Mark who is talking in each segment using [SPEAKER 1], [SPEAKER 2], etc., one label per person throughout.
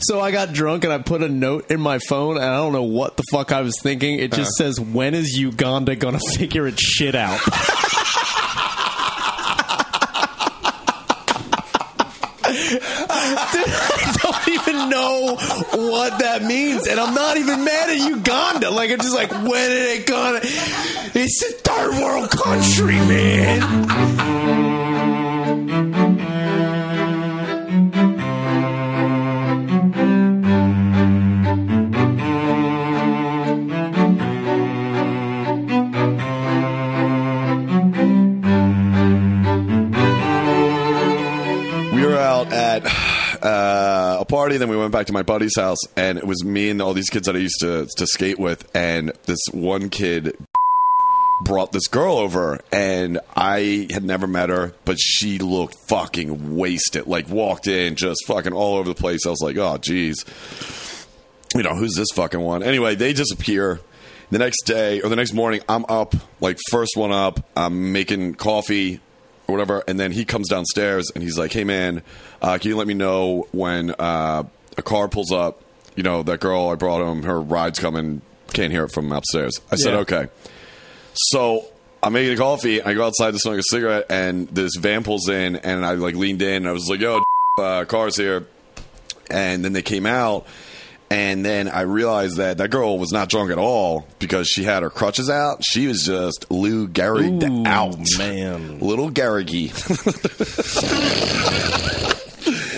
[SPEAKER 1] So I got drunk and I put a note in my phone and I don't know what the fuck I was thinking. It just uh-huh. says, "When is Uganda gonna figure its shit out?" I don't even know what that means, and I'm not even mad at Uganda. Like I'm just like, when are they gonna? It's a third world country, man.
[SPEAKER 2] Party, then we went back to my buddy's house, and it was me and all these kids that I used to to skate with, and this one kid brought this girl over, and I had never met her, but she looked fucking wasted. Like walked in, just fucking all over the place. I was like, oh, geez, you know, who's this fucking one? Anyway, they disappear. The next day or the next morning, I'm up, like first one up. I'm making coffee or whatever, and then he comes downstairs and he's like, "Hey man, uh, can you let me know when uh, a car pulls up? You know that girl I brought him, her ride's coming. Can't hear it from upstairs." I said,
[SPEAKER 1] Yeah.
[SPEAKER 2] "Okay." So I'm making a coffee. I go outside to smoke a cigarette, and this van pulls in, and I like leaned in. And I was like, "Yo, uh, car's here," and then they came out. And then I realized that that girl was not drunk at all because she had her crutches out. She was just Lou Gehrig
[SPEAKER 1] Ooh,
[SPEAKER 2] out.
[SPEAKER 1] man.
[SPEAKER 2] Little Garrigy.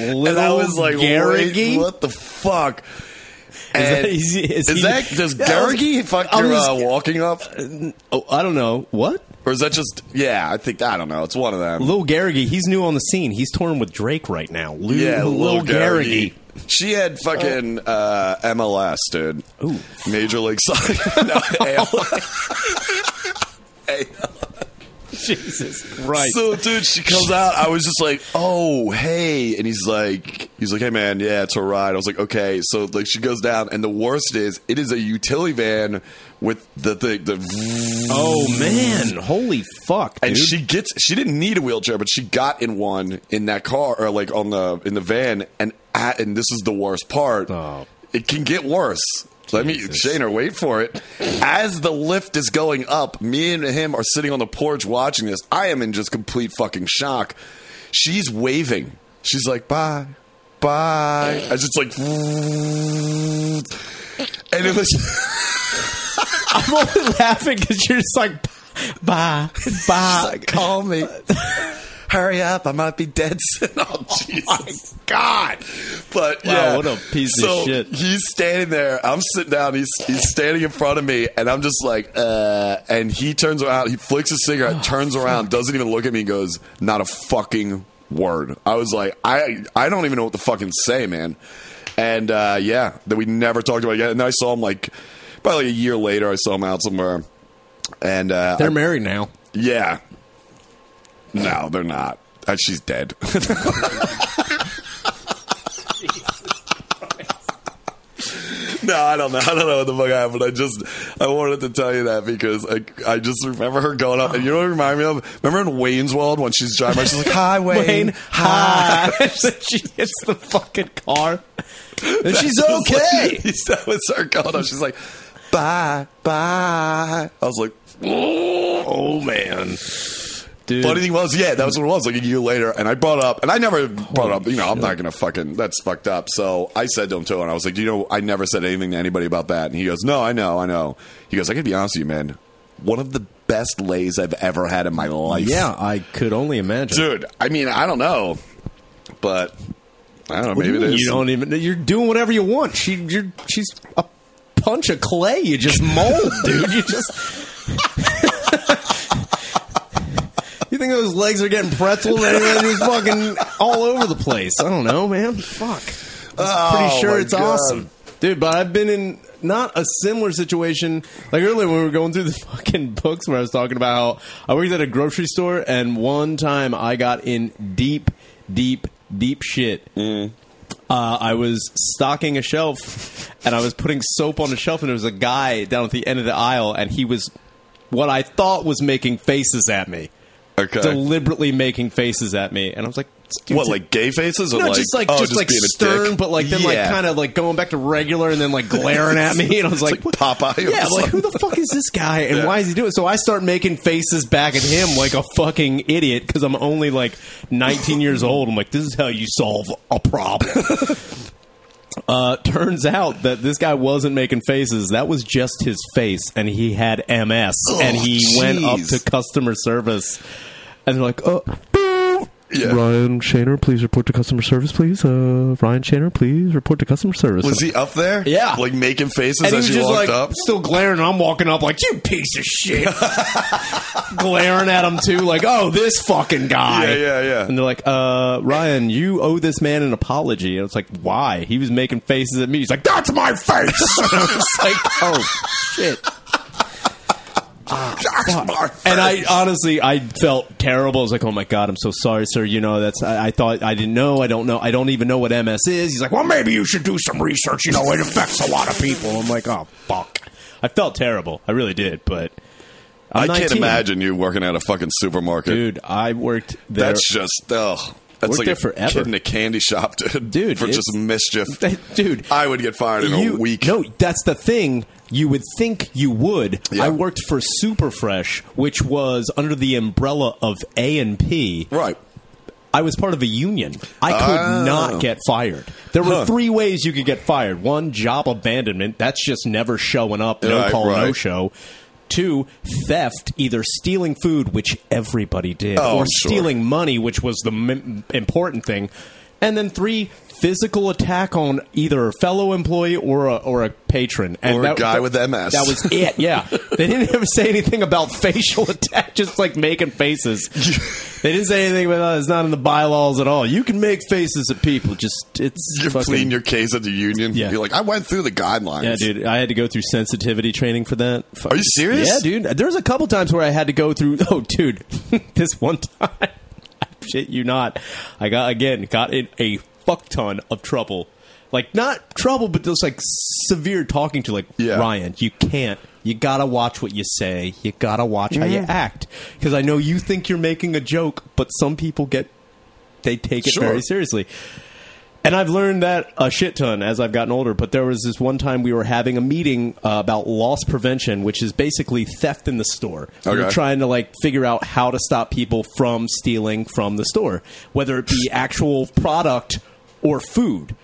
[SPEAKER 1] Little
[SPEAKER 2] and I was like, wait, what the fuck?
[SPEAKER 1] Is that, is, is he-
[SPEAKER 2] that does
[SPEAKER 1] Yeah,
[SPEAKER 2] Garrigy fuck
[SPEAKER 1] I
[SPEAKER 2] your
[SPEAKER 1] was-
[SPEAKER 2] uh, walking up,
[SPEAKER 1] Oh, I don't know what.
[SPEAKER 2] or is that just yeah? I think I don't know. It's one of them.
[SPEAKER 1] Lil Garrigy, he's new on the scene. He's touring with Drake right now. Lil,
[SPEAKER 2] yeah,
[SPEAKER 1] Lil,
[SPEAKER 2] Lil
[SPEAKER 1] Garrigy.
[SPEAKER 2] Garrigy. She had fucking uh, MLS, dude.
[SPEAKER 1] Ooh.
[SPEAKER 2] Major League Soccer. no, AL.
[SPEAKER 1] Jesus Christ.
[SPEAKER 2] So, dude, she comes out. I was just like, "Oh, hey," and he's like, "He's like, hey, man, yeah, it's a ride." I was like, "Okay." So, like, she goes down, and the worst is, it is a utility van with the thing, the,
[SPEAKER 1] oh man, holy fuck, dude.
[SPEAKER 2] and she gets, she didn't need a wheelchair, but she got in one in that car or like on the in the van, and and this is the worst part.
[SPEAKER 1] Oh.
[SPEAKER 2] It can get worse. Let me,
[SPEAKER 1] Jesus.
[SPEAKER 2] Shaner, wait for it. As the lift is going up, me and him are sitting on the porch watching this. I am in just complete fucking shock. She's waving. She's like, bye, bye. I just like, and it was,
[SPEAKER 1] I'm only laughing because you're just like, bye, bye.
[SPEAKER 2] like, call me. Hurry up, I might be dead soon. Oh, Jesus. God. But
[SPEAKER 1] Wow,
[SPEAKER 2] yeah.
[SPEAKER 1] what a piece of shit.
[SPEAKER 2] He's standing there. I'm sitting down. He's he's standing in front of me, and I'm just like, uh. And he turns around. He flicks a cigarette,
[SPEAKER 1] Oh,
[SPEAKER 2] turns around, doesn't even look at me, and goes, "Not a fucking word." I was like, I I don't even know what to fucking say, man. And uh, yeah, that we never talked about it again. And then I saw him like probably a year later. I saw him out somewhere, and uh,
[SPEAKER 1] They're
[SPEAKER 2] I-
[SPEAKER 1] married now.
[SPEAKER 2] yeah. No, they're not. Uh, she's dead. no, I don't know. I don't know what the fuck happened. I just I wanted to tell you that because I I just remember her going up and you know what it reminded me of? Remember in Wayne's World when she's driving, she's like, "Hi, Wayne,
[SPEAKER 1] Wayne, hi. she hits the fucking car. And she's
[SPEAKER 2] That
[SPEAKER 1] okay.
[SPEAKER 2] Like, that was her going up. She's like, "Bye, bye." I was like,
[SPEAKER 1] oh man. Dude.
[SPEAKER 2] Funny thing was, yeah, that was what it was. Like a year later, and I brought up, and I never brought up. You know, I'm not gonna fucking. That's fucked up. So I said to him too, and I was like, you know, I never said anything to anybody about that. And he goes, No, I know, I know. He goes, I gotta be honest with you, man. One of the best lays I've ever had in my life.
[SPEAKER 1] Yeah, I could only imagine.
[SPEAKER 2] dude. I mean, I don't know, but I don't know. Maybe
[SPEAKER 1] you,
[SPEAKER 2] there's
[SPEAKER 1] you don't even. You're doing whatever you want. She, you're, she's a punch of clay. You just mold, dude. You just. think those legs are getting pretzel and it's fucking all over the place? I don't know, man. Fuck.
[SPEAKER 2] I'm
[SPEAKER 1] Pretty sure
[SPEAKER 2] my
[SPEAKER 1] it's
[SPEAKER 2] God.
[SPEAKER 1] awesome, dude. But I've been in not a similar situation. Like earlier when we were going through the fucking books, where I was talking about how I worked at a grocery store, and one time I got in deep, deep, deep shit. Uh, I was stocking a shelf, and I was putting soap on the shelf, and there was a guy down at the end of the aisle, and he was what I thought was making faces at me
[SPEAKER 2] Okay.
[SPEAKER 1] deliberately making faces at me, and I was like,
[SPEAKER 2] what, like gay faces? Or
[SPEAKER 1] No,
[SPEAKER 2] like,
[SPEAKER 1] just like
[SPEAKER 2] oh,
[SPEAKER 1] just, like
[SPEAKER 2] being
[SPEAKER 1] stern, but like then like kind of like going back to regular and then like glaring at me, and I was like,
[SPEAKER 2] like Popeye or
[SPEAKER 1] Yeah, like who the fuck is this guy, and
[SPEAKER 2] Yeah.
[SPEAKER 1] why is he doing? it? So I start making faces back at him like a fucking idiot because I'm only like 19 years old. I'm like, this is how you solve a problem. Uh, turns out that this guy wasn't making faces. That was just his face, and he had MS. and he went up to customer service, and they're like, "Oh,
[SPEAKER 2] Yeah.
[SPEAKER 1] Ryan Shaner, please report to customer service, please. Uh, Ryan Shaner, please report to customer service.
[SPEAKER 2] Was he up there?
[SPEAKER 1] Yeah.
[SPEAKER 2] Like making faces
[SPEAKER 1] and he
[SPEAKER 2] as
[SPEAKER 1] was
[SPEAKER 2] you
[SPEAKER 1] just
[SPEAKER 2] walked
[SPEAKER 1] like
[SPEAKER 2] up?
[SPEAKER 1] still glaring. And I'm walking up like you piece of shit, glaring at him too. Like, oh, this fucking guy.
[SPEAKER 2] Yeah, yeah, yeah.
[SPEAKER 1] And they're like, uh, Ryan, you owe this man an apology. And it's like, why? He was making faces at me. He's like, that's my face. and I was like, oh shit.
[SPEAKER 2] Ah, my face.
[SPEAKER 1] And I honestly, I felt terrible. I was like, "Oh my god, I'm so sorry, sir. You know, that's I, I thought I didn't know. I don't know. I don't even know what MS is." He's like, "Well, maybe you should do some research. You know, it affects a lot of people." I'm like, "Oh fuck." I felt terrible. I really did, but I'm
[SPEAKER 2] I can't imagine you working at a fucking supermarket.
[SPEAKER 1] dude. I worked there.
[SPEAKER 2] That's just oh, that's like
[SPEAKER 1] there
[SPEAKER 2] a
[SPEAKER 1] forever.
[SPEAKER 2] kid in a candy shop, dude.
[SPEAKER 1] Dude,
[SPEAKER 2] for just mischief.
[SPEAKER 1] dude.
[SPEAKER 2] I would get fired in
[SPEAKER 1] you,
[SPEAKER 2] a week.
[SPEAKER 1] No, that's the thing. You would think you would.
[SPEAKER 2] Yeah.
[SPEAKER 1] I worked for Superfresh, which was under the umbrella of A and P.
[SPEAKER 2] Right.
[SPEAKER 1] I was part of a union. I could
[SPEAKER 2] Oh.
[SPEAKER 1] not get fired. There were
[SPEAKER 2] Huh.
[SPEAKER 1] three ways you could get fired. One, job abandonment. That's just never showing up. No
[SPEAKER 2] Right,
[SPEAKER 1] call, no show. Two, theft, either stealing food, which everybody did,
[SPEAKER 2] Oh,
[SPEAKER 1] or
[SPEAKER 2] sure.
[SPEAKER 1] stealing money, which was the m- important thing. And then three, physical attack on either a fellow employee or a, or a patron. And
[SPEAKER 2] Or a guy with MS.
[SPEAKER 1] That was it, yeah. they didn't ever say anything about facial attack, just like making faces. they didn't say anything about that. It's not in the bylaws at all. You can make faces at people. Just, it's
[SPEAKER 2] You're
[SPEAKER 1] fucking-
[SPEAKER 2] pleading your case at the union.
[SPEAKER 1] Yeah.
[SPEAKER 2] You're like, I went through the guidelines.
[SPEAKER 1] yeah, dude. I had to go through sensitivity training for that.
[SPEAKER 2] Are you serious?
[SPEAKER 1] Yeah, dude. There's a couple times where I had to go through. Oh, dude, this one time, shit you not, I got again got in a fuck ton of trouble. Like not trouble, but just like severe talking to. Like
[SPEAKER 2] Yeah.
[SPEAKER 1] Ryan, you can't. You gotta watch what you say. You gotta watch how you act because I know you think you're making a joke, but some people get they take it
[SPEAKER 2] Sure.
[SPEAKER 1] very seriously. And I've learned that a shit ton as I've gotten older. But there was this one time we were having a meeting uh, about loss prevention, which is basically theft in the store. We were trying to like figure out how to stop people from stealing from the store, whether it be actual product or food.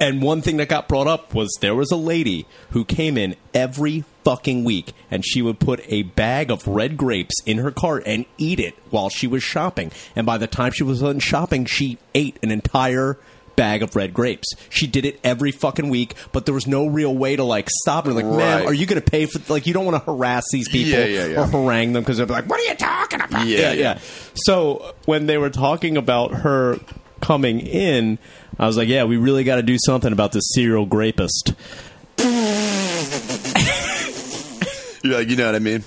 [SPEAKER 1] And one thing that got brought up was there was a lady who came in every fucking week and she would put a bag of red grapes in her cart and eat it while she was shopping. And by the time she was done shopping, she ate an entire bag of red grapes. She did it every fucking week, but there was no real way to like stop her. Like, man, are you going to pay for? Like, you don't want to harass these people
[SPEAKER 2] Yeah, yeah, yeah.
[SPEAKER 1] or harangue them because they're like, "What are you talking about?"
[SPEAKER 2] Yeah, yeah.
[SPEAKER 1] So when they were talking about her coming in, I was like, "Yeah, we really got to do something about this serial grapist."
[SPEAKER 2] You're like, you know what I mean?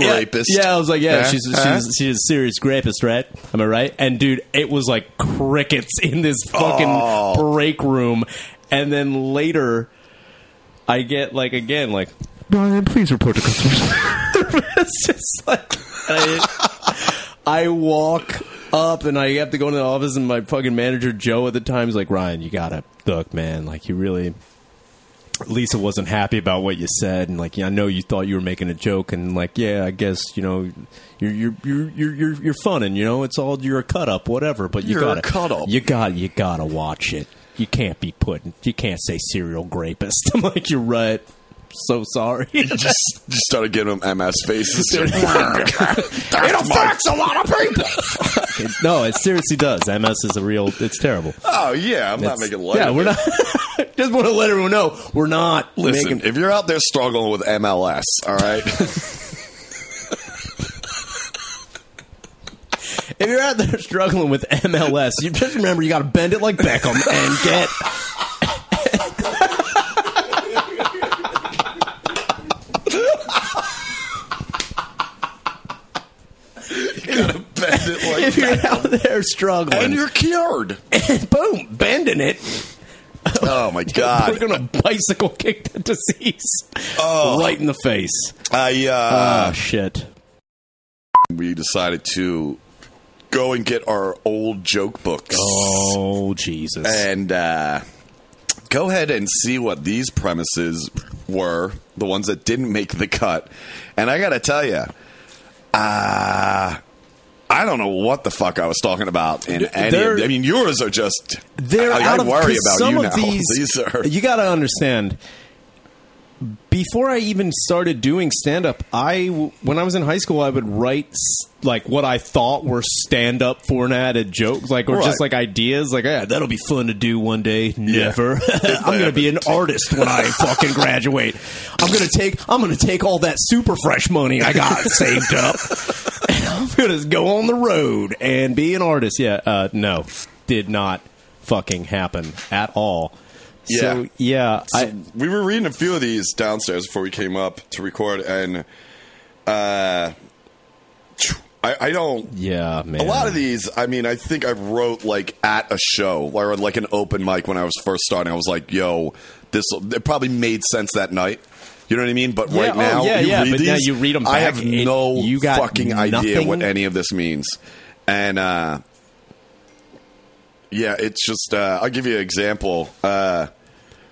[SPEAKER 1] Yeah, yeah, I was like, "Yeah,
[SPEAKER 2] Huh?
[SPEAKER 1] she's
[SPEAKER 2] Huh?
[SPEAKER 1] she's she's a serious grapist, right? Am I right?" And dude, it was like crickets in this fucking
[SPEAKER 2] Oh.
[SPEAKER 1] break room, and then later, I get like again like. Brian, please report to customer it's just like I, I walk up and I have to go into the office and my fucking manager Joe at the time is like, Ryan, you gotta look, man. Like you really Lisa wasn't happy about what you said, and like, yeah, I know you thought you were making a joke, and like, yeah, I guess you know, you're you're you're you're you're, you're funning, you know, it's all you're a cut up, whatever. But you
[SPEAKER 2] You're a
[SPEAKER 1] gotta
[SPEAKER 2] cut-up.
[SPEAKER 1] you got you gotta watch it. You can't be putting, you can't say serial rapist. I'm like, you're right. So sorry.
[SPEAKER 2] You just, just started giving them MS faces.
[SPEAKER 1] Dude.
[SPEAKER 2] Oh, it affects a lot of people.
[SPEAKER 1] no, it seriously does. MS is a real. It's terrible.
[SPEAKER 2] Oh, yeah. I'm not
[SPEAKER 1] It's-
[SPEAKER 2] making light
[SPEAKER 1] Yeah,
[SPEAKER 2] of
[SPEAKER 1] we're
[SPEAKER 2] it.
[SPEAKER 1] not. just want to let everyone know we're not
[SPEAKER 2] Listen,
[SPEAKER 1] making.
[SPEAKER 2] if you're out there struggling with MLS, all right?
[SPEAKER 1] If you're out there struggling with MLS, you just remember you got to bend it like Beckham and get.
[SPEAKER 2] Bend it like
[SPEAKER 1] If you're
[SPEAKER 2] that.
[SPEAKER 1] out there struggling,
[SPEAKER 2] And you're cured.
[SPEAKER 1] boom, bending it,
[SPEAKER 2] Oh, my God.
[SPEAKER 1] we're gonna bicycle kick the disease
[SPEAKER 2] Oh.
[SPEAKER 1] right in the face.
[SPEAKER 2] I, uh,
[SPEAKER 1] Ah, shit.
[SPEAKER 2] we decided to go and get our old joke books
[SPEAKER 1] Oh Jesus!
[SPEAKER 2] and uh, go ahead and see what these premises were, the ones that didn't make the cut. And I got to tell you, uh, I don't know what the fuck I was talking about. In any I mean, yours are just.
[SPEAKER 1] They're
[SPEAKER 2] I,
[SPEAKER 1] out
[SPEAKER 2] I
[SPEAKER 1] of
[SPEAKER 2] about
[SPEAKER 1] some
[SPEAKER 2] you
[SPEAKER 1] of
[SPEAKER 2] now.
[SPEAKER 1] These,
[SPEAKER 2] are.
[SPEAKER 1] you got to understand. Before I even started doing stand up, I when I was in high school, I would write like what I thought were stand up formatted jokes, like or
[SPEAKER 2] Right.
[SPEAKER 1] just like ideas, like yeah, that'll be fun to do one day. Never. I'm gonna be an artist when I fucking graduate. I'm gonna take I'm gonna take all that super fresh money I got saved up. and I'm gonna go on the road and be an artist. Yeah, uh, no, did not fucking happen at all. So yeah, I,
[SPEAKER 2] we were reading a few of these downstairs before we came up to record, and uh, I, I don't.
[SPEAKER 1] yeah, man.
[SPEAKER 2] A lot of these, I mean, I think I wrote like at a show or like an open mic when I was first starting. I was like, "Yo, this." It probably made sense that night. You know what I mean? But
[SPEAKER 1] Yeah,
[SPEAKER 2] right
[SPEAKER 1] oh,
[SPEAKER 2] now,
[SPEAKER 1] yeah,
[SPEAKER 2] you
[SPEAKER 1] yeah,
[SPEAKER 2] read
[SPEAKER 1] but
[SPEAKER 2] these,
[SPEAKER 1] now you read 'em
[SPEAKER 2] I
[SPEAKER 1] back,
[SPEAKER 2] have no
[SPEAKER 1] you got
[SPEAKER 2] fucking idea what any of this means, and uh, yeah, it's just. Uh, I'll give you an example. Uh,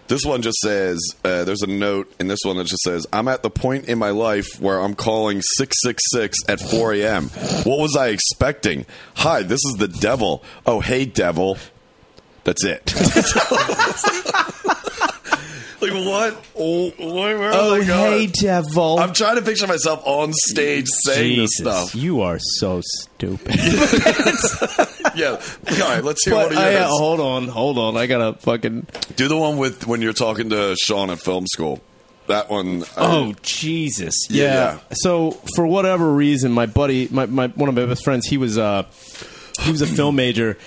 [SPEAKER 2] this one just says, uh, there's a note in this one that just says, I'm at the point in my life where I'm calling 666 at 4 a.m. What was I expecting? Hi, this is the devil. Oh, hey, devil. That's it. like, what? Oh, where, where
[SPEAKER 1] Oh,
[SPEAKER 2] was I going?
[SPEAKER 1] hey, devil.
[SPEAKER 2] I'm trying to picture myself on stage saying
[SPEAKER 1] Jesus,
[SPEAKER 2] this stuff.
[SPEAKER 1] you are so stupid.
[SPEAKER 2] Yeah. All right, let's hear
[SPEAKER 1] but
[SPEAKER 2] one of
[SPEAKER 1] I,
[SPEAKER 2] yours.
[SPEAKER 1] uh, hold on, hold on. I gotta fucking.
[SPEAKER 2] Do the one with when you're talking to Sean at film school. That one. uh,
[SPEAKER 1] Oh Jesus!
[SPEAKER 2] Yeah,
[SPEAKER 1] Yeah.
[SPEAKER 2] yeah.
[SPEAKER 1] So for whatever reason, my buddy, my, my one of my best friends, he was uh he was a film major,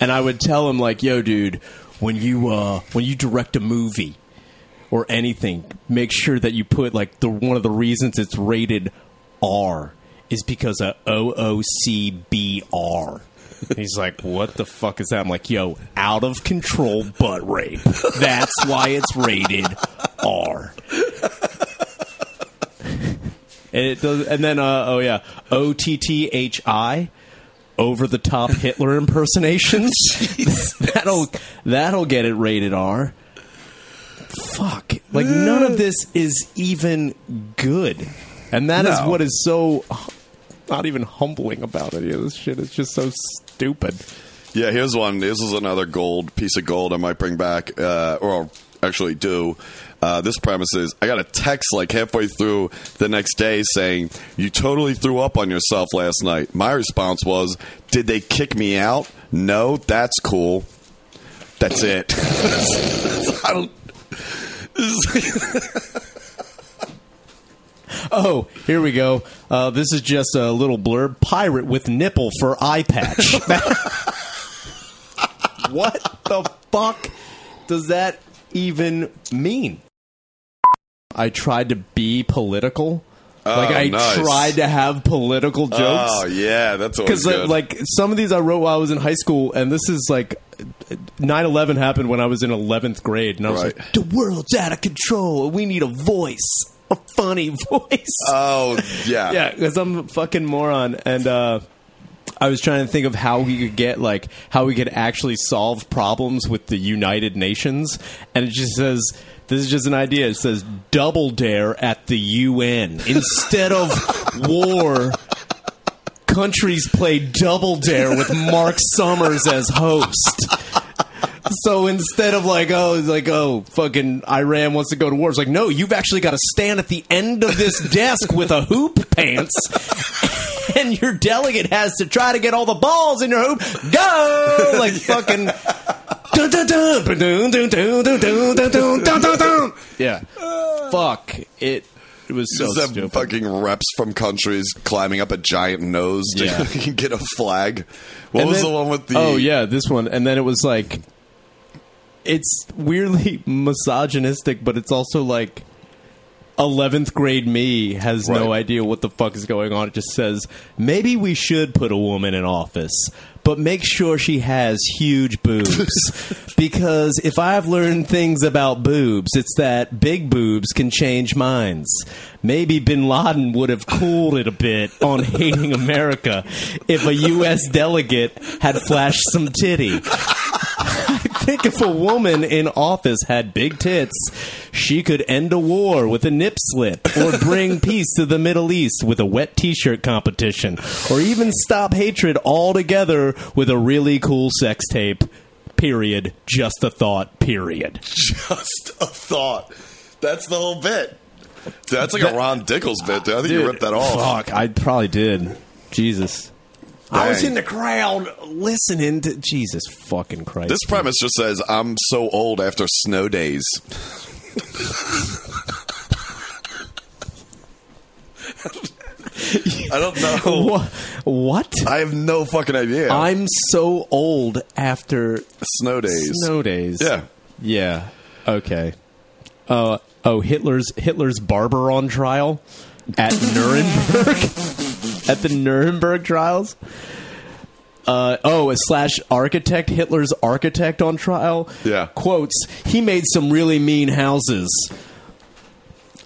[SPEAKER 1] and I would tell him like, "Yo, dude, when you uh when you direct a movie or anything, make sure that you put like the one of the reasons it's rated R is because of OOCBR." He's like, "What the fuck is that?" I'm like, "Yo, out of control butt rape. That's why it's rated R." And it does, and then uh, oh yeah, O T T H I, over the top Hitler impersonations. that'll that'll get it rated R. Fuck, like none of this is even good, and that is
[SPEAKER 2] No.
[SPEAKER 1] what is so not even humbling about any of this shit. It's just so stupid.
[SPEAKER 2] Yeah, here's one. This is another gold piece of gold I might bring back, uh, or actually do. Uh, this premise is I got a text like halfway through the next day saying, You totally threw up on yourself last night. My response was, Did they kick me out? No, that's cool. That's it. I don't.
[SPEAKER 1] Oh, here we go. Uh, this is just a little blurb. Pirate with nipple for eye patch. what the fuck does that even mean? I tried to be political. like I
[SPEAKER 2] nice.
[SPEAKER 1] tried to have political jokes.
[SPEAKER 2] Oh, yeah, that's always
[SPEAKER 1] Because
[SPEAKER 2] good.
[SPEAKER 1] like some of these I wrote while I was in high school, and this is like 9-11 happened when I was in eleventh grade, and I was
[SPEAKER 2] Right.
[SPEAKER 1] like, "The world's out of control. We need a voice, a funny voice."
[SPEAKER 2] oh, yeah.
[SPEAKER 1] yeah, because I'm a fucking moron, and uh, I was trying to think of how we could get like how we could actually solve problems with the United Nations, and it just says. This is just an idea. It says double dare at the UN. Instead of war, countries play double dare with Mark Summers as host so instead of like, oh, it's like, oh, fucking Iran wants to go to war, it's like, no, you've actually got to stand at the end of this desk with a hoop pants. And your delegate has to try to get all the balls in your hoop. Go! Like fucking. yeah. Fuck. It it was so stupid.
[SPEAKER 2] fucking reps from countries climbing up a giant nose to
[SPEAKER 1] yeah.
[SPEAKER 2] get a flag. What
[SPEAKER 1] And
[SPEAKER 2] was
[SPEAKER 1] then-
[SPEAKER 2] the one with the?
[SPEAKER 1] Oh yeah, this one, and then it was like, it's weirdly misogynistic, but it's also like, eleventh grade me has no idea what the fuck is going on. It just says maybe we should put a woman in office, but make sure she has huge boobs. because if I've learned things about boobs, it's that big boobs can change minds. Maybe bin Laden would have cooled it a bit on hating America if a U.S. delegate had flashed some titty. I think if a woman in office had big tits, she could end a war with a nip slip, or bring peace to the Middle East with a wet t shirt competition, or even stop hatred altogether with a really cool sex tape. Period. Just a thought. Period.
[SPEAKER 2] Just a thought. That's the whole bit. That's like
[SPEAKER 1] That-
[SPEAKER 2] a Ron Dickles bit. Dude. I think you ripped that off.
[SPEAKER 1] Fuck, I probably did. Jesus. I was in the crowd listening to Jesus fucking Christ.
[SPEAKER 2] This premise just says, I'm so old after snow days. I don't know.
[SPEAKER 1] Wha- what?
[SPEAKER 2] I have no fucking idea.
[SPEAKER 1] I'm so old after
[SPEAKER 2] snow days.
[SPEAKER 1] snow days.
[SPEAKER 2] Yeah.
[SPEAKER 1] Yeah. Okay. Uh, oh, Hitler's Hitler's barber on trial at Nuremberg. at the Nuremberg trials. Uh, oh, a slash architect, Hitler's architect on trial.
[SPEAKER 2] Yeah.
[SPEAKER 1] Quotes, he made some really mean houses.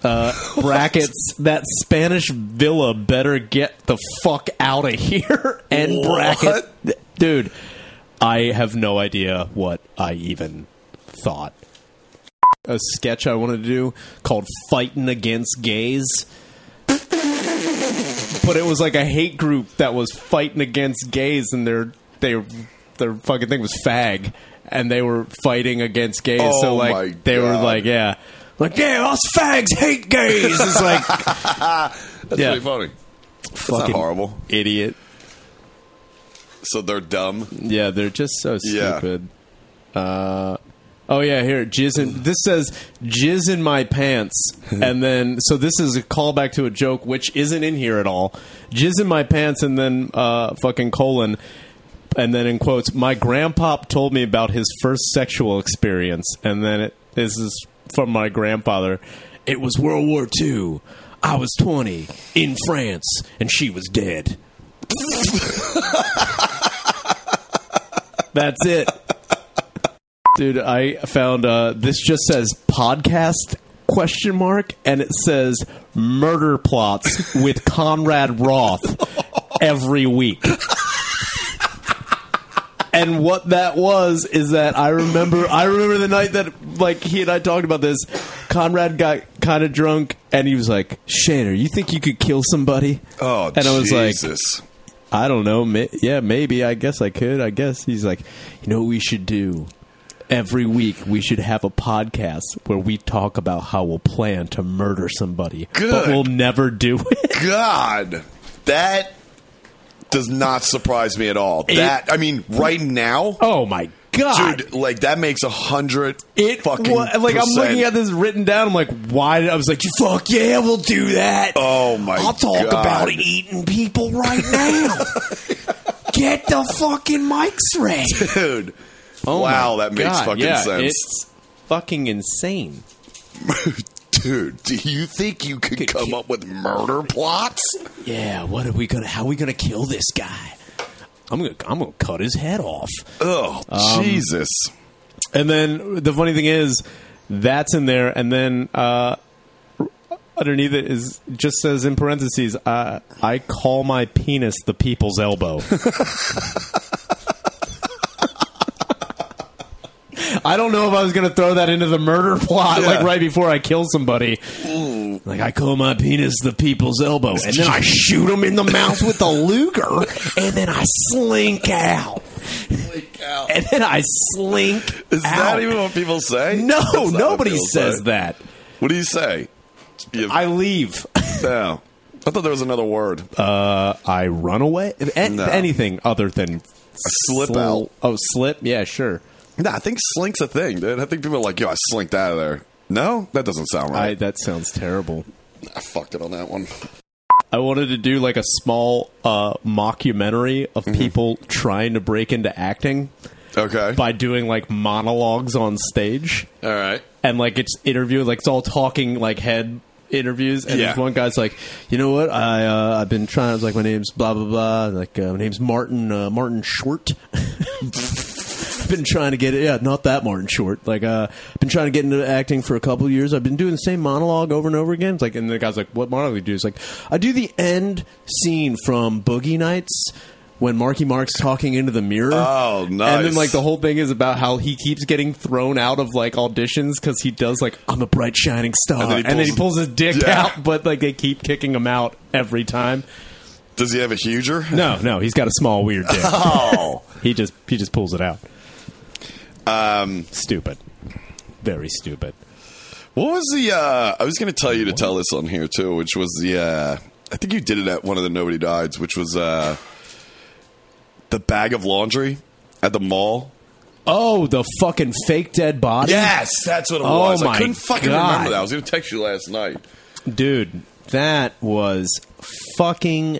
[SPEAKER 1] Uh, brackets, that Spanish villa better get the fuck out of here. And
[SPEAKER 2] What?
[SPEAKER 1] bracket, dude, I have no idea what I even thought. A sketch I wanted to do called Fighting Against Gays. But it was like a hate group that was fighting against gays and their they their fucking thing was fag and they were fighting against gays.
[SPEAKER 2] Oh
[SPEAKER 1] so like
[SPEAKER 2] my
[SPEAKER 1] they were
[SPEAKER 2] God.
[SPEAKER 1] like, yeah. Like, yeah, us fags hate gays. It's like
[SPEAKER 2] That's
[SPEAKER 1] Yeah.
[SPEAKER 2] really funny. That's not
[SPEAKER 1] fucking
[SPEAKER 2] horrible.
[SPEAKER 1] idiot.
[SPEAKER 2] So they're dumb.
[SPEAKER 1] Yeah, they're just so
[SPEAKER 2] Yeah.
[SPEAKER 1] stupid. Uh, oh yeah, here jizz in. This says jizz in my pants, and then so this is a callback to a joke which isn't in here at all. Jizz in my pants, and then uh, fucking colon, and then in quotes, my grandpa told me about his first sexual experience, and then it this is from my grandfather. It was World War II. I was twenty in France, and she was dead. That's it. Dude, I found uh, this just says podcast question mark and it says murder plots with Conrad Roth every week. And what that was is that I remember I remember the night that like he and I talked about this. Conrad got kind of drunk and he was like, "Shaner, you think you could kill somebody?"
[SPEAKER 2] Oh,
[SPEAKER 1] and I was like, I don't know. May- yeah, maybe. I guess I could. I guess he's like, you know what we should do? Every week we should have a podcast where we talk about how we'll plan to murder somebody, but we'll never do it.
[SPEAKER 2] God, that does not surprise me at all. that I mean, right now,
[SPEAKER 1] Oh my god!
[SPEAKER 2] dude, like that makes a hundred
[SPEAKER 1] it
[SPEAKER 2] fucking
[SPEAKER 1] wa- like I'm looking at this written down. I'm like, why? Did, I was like, fuck yeah, we'll do that.
[SPEAKER 2] Oh my god.
[SPEAKER 1] I'll talk
[SPEAKER 2] God.
[SPEAKER 1] about eating people right now. Get the fucking mics ready.
[SPEAKER 2] dude.
[SPEAKER 1] Oh
[SPEAKER 2] wow, that makes
[SPEAKER 1] God,
[SPEAKER 2] fucking
[SPEAKER 1] yeah,
[SPEAKER 2] sense,
[SPEAKER 1] It's fucking insane.
[SPEAKER 2] dude. Do you think you could
[SPEAKER 1] Could
[SPEAKER 2] come
[SPEAKER 1] ki-
[SPEAKER 2] up with murder plots?
[SPEAKER 1] Yeah, what are we gonna? How are we gonna kill this guy? I'm gonna I'm gonna cut his head off.
[SPEAKER 2] Oh,
[SPEAKER 1] Um,
[SPEAKER 2] Jesus!
[SPEAKER 1] And then the funny thing is, that's in there, and then uh, underneath it is just says in parentheses, uh, "I call my penis the people's elbow." I don't know if I was going to throw that into the murder plot,
[SPEAKER 2] Yeah.
[SPEAKER 1] like right before I kill somebody. Like I call my penis the people's elbow, and then I shoot him in the mouth with a Luger, and then I slink out, Out. and then I slink.
[SPEAKER 2] Is
[SPEAKER 1] out.
[SPEAKER 2] that even what people say?
[SPEAKER 1] No,
[SPEAKER 2] That's
[SPEAKER 1] nobody says
[SPEAKER 2] say.
[SPEAKER 1] that.
[SPEAKER 2] What do you say? You,
[SPEAKER 1] I leave.
[SPEAKER 2] no. I thought there was another word.
[SPEAKER 1] Uh, I run away. A-
[SPEAKER 2] No.
[SPEAKER 1] Anything other than
[SPEAKER 2] A slip
[SPEAKER 1] sl-
[SPEAKER 2] out.
[SPEAKER 1] Oh, slip. Yeah, sure.
[SPEAKER 2] Nah, I think slink's a thing, dude. I think people are like, yo, I slinked out of there. No, that doesn't sound
[SPEAKER 1] I,
[SPEAKER 2] right.
[SPEAKER 1] that sounds terrible.
[SPEAKER 2] I, fucked it on that one.
[SPEAKER 1] I wanted to do like a small uh, mockumentary of
[SPEAKER 2] Mm-hmm.
[SPEAKER 1] people trying to break into acting
[SPEAKER 2] Okay.
[SPEAKER 1] by doing like monologues on stage.
[SPEAKER 2] All right.
[SPEAKER 1] and like it's interview like it's all talking like head interviews, and
[SPEAKER 2] Yeah.
[SPEAKER 1] this one guy's like, you know what? I uh, I've been trying. I was like, my name's blah blah blah. Like uh, my name's Martin uh, Martin Short. been trying to get it. Yeah, not that Martin Short. Like, uh, been trying to get into acting for a couple of years. I've been doing the same monologue over and over again. It's like, and the guy's like, "What monologue do you do?" It's like, I do the end scene from Boogie Nights. When Marky Mark's talking into the mirror,
[SPEAKER 2] Oh, nice.
[SPEAKER 1] And then like the whole thing is about how he keeps getting thrown out of like auditions because he does like I'm a bright shining star,
[SPEAKER 2] And then
[SPEAKER 1] then
[SPEAKER 2] he
[SPEAKER 1] he
[SPEAKER 2] pulls-
[SPEAKER 1] pulls, his dick
[SPEAKER 2] Yeah.
[SPEAKER 1] out, but like they keep kicking him out every time.
[SPEAKER 2] Does he have a huger?
[SPEAKER 1] No, no, he's got a small weird dick.
[SPEAKER 2] Oh.
[SPEAKER 1] he just he just pulls it out.
[SPEAKER 2] Um,
[SPEAKER 1] Stupid, very stupid.
[SPEAKER 2] what was the? Uh, I was going to tell you to tell this on here too, which was the. Uh, I think you did it at one of the Nobody Dieds, which was uh, the bag of laundry at the mall.
[SPEAKER 1] Oh, the fucking fake dead body.
[SPEAKER 2] Yes, that's what it
[SPEAKER 1] Oh
[SPEAKER 2] was. I couldn't fucking
[SPEAKER 1] God.
[SPEAKER 2] remember that. I was going to text you last night.
[SPEAKER 1] dude, that was fucking